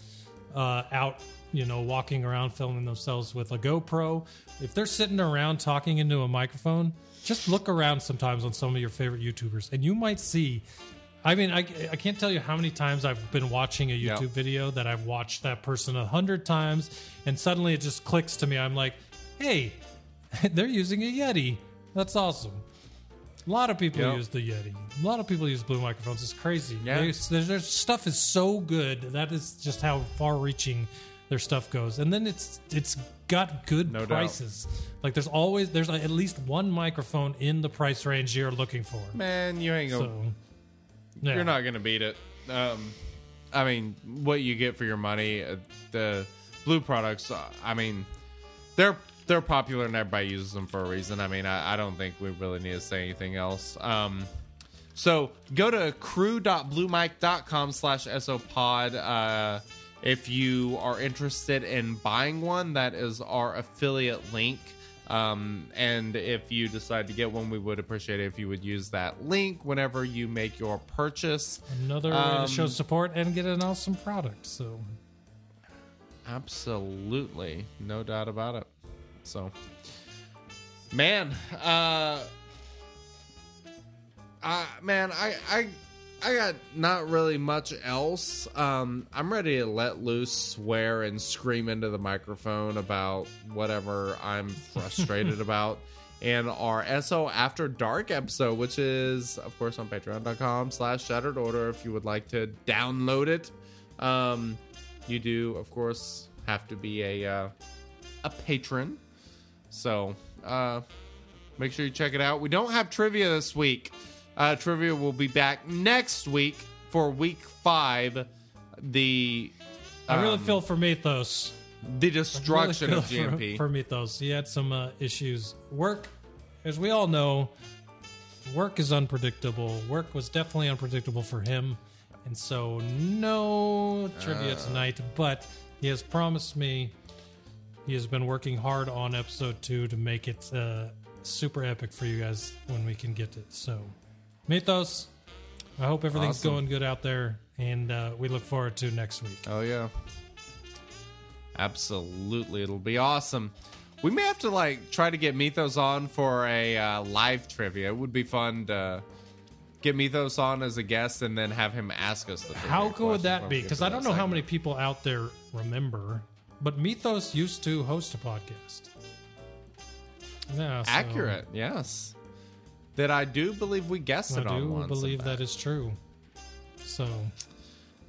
uh, out, you know, walking around filming themselves with a GoPro. If they're sitting around talking into a microphone, just look around sometimes on some of your favorite YouTubers, and you might see. I mean, I, I can't tell you how many times I've been watching a YouTube Yep. video that I've watched that person a hundred times, and suddenly it just clicks to me. I'm like, hey, they're using a Yeti. That's awesome. A lot of people Yep. use the Yeti. A lot of people use blue microphones. It's crazy. Yeah. They- their, their stuff is so good. That is just how far-reaching their stuff goes. And then it's it's got good No doubt. prices. Like there's always there's like at least one microphone in the price range you're looking for. Man, you ain't gonna yeah. You're not gonna beat it. Um, I mean, what you get for your money, uh, the blue products. Uh, I mean, they're they're popular and everybody uses them for a reason. I mean, I, I don't think we really need to say anything else. Um, so go to crew.bluemic.com slash sopod uh, if you are interested in buying one. That is our affiliate link. Um, and if you decide to get one, we would appreciate it if you would use that link whenever you make your purchase. Another way Um, to show support and get an awesome product. So Absolutely, no doubt about it. So, man, uh, uh man, I, I, I got not really much else. Um, I'm ready to let loose, swear, and scream into the microphone about whatever I'm frustrated about. In our SO After Dark episode, which is, of course, on patreon.com slash shattered order if you would like to download it. Um, you do, of course, have to be a uh, a patron. So uh, make sure you check it out. We don't have trivia this week. Uh, trivia will be back next week for week five. The I really um, feel for Mythos. the really destruction feel of GMP. For, for Mythos, he had some uh, issues. Work, as we all know, work is unpredictable. Work was definitely unpredictable for him, and so no trivia tonight. But he has promised me. He has been working hard on episode two to make it uh, super epic for you guys when we can get it. So, Mythos, I hope everything's Awesome. going good out there, and uh, we look forward to next week. Oh yeah. Absolutely, it'll be awesome. We may have to like try to get Mythos on for a uh, live trivia. It would be fun to get Mythos on as a guest and then have him ask us the. How cool would that be? Because I don't know how many people out there remember, but Mythos used to host a podcast. Yeah, so Accurate, yes. That I do believe we guessed I it on do once. believe in that is true. So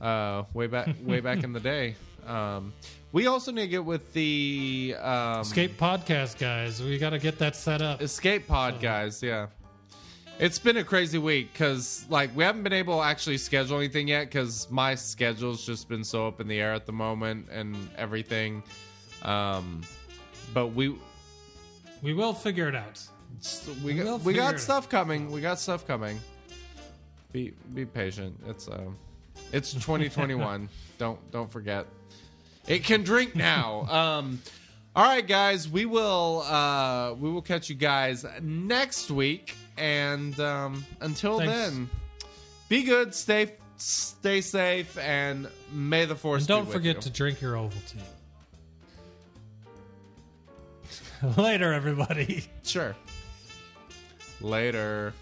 uh, way back way back in the day. Um, we also need to get with the um, Escape Podcast guys, we got to get that set up. Escape Pod guys. Yeah, it's been a crazy week because like we haven't been able to actually schedule anything yet because my schedule's just been so up in the air at the moment and everything. Um, but we We will figure it out. We We'll got, we got stuff coming. We got stuff coming. Be be patient. It's uh, it's 2021. don't don't forget. It can drink now. um, all right, guys. We will uh, we will catch you guys next week. And um, until Thanks. then, be good. Stay stay safe, and may the force. And don't forget you. to drink your Ovaltine. Later, everybody. sure. Later.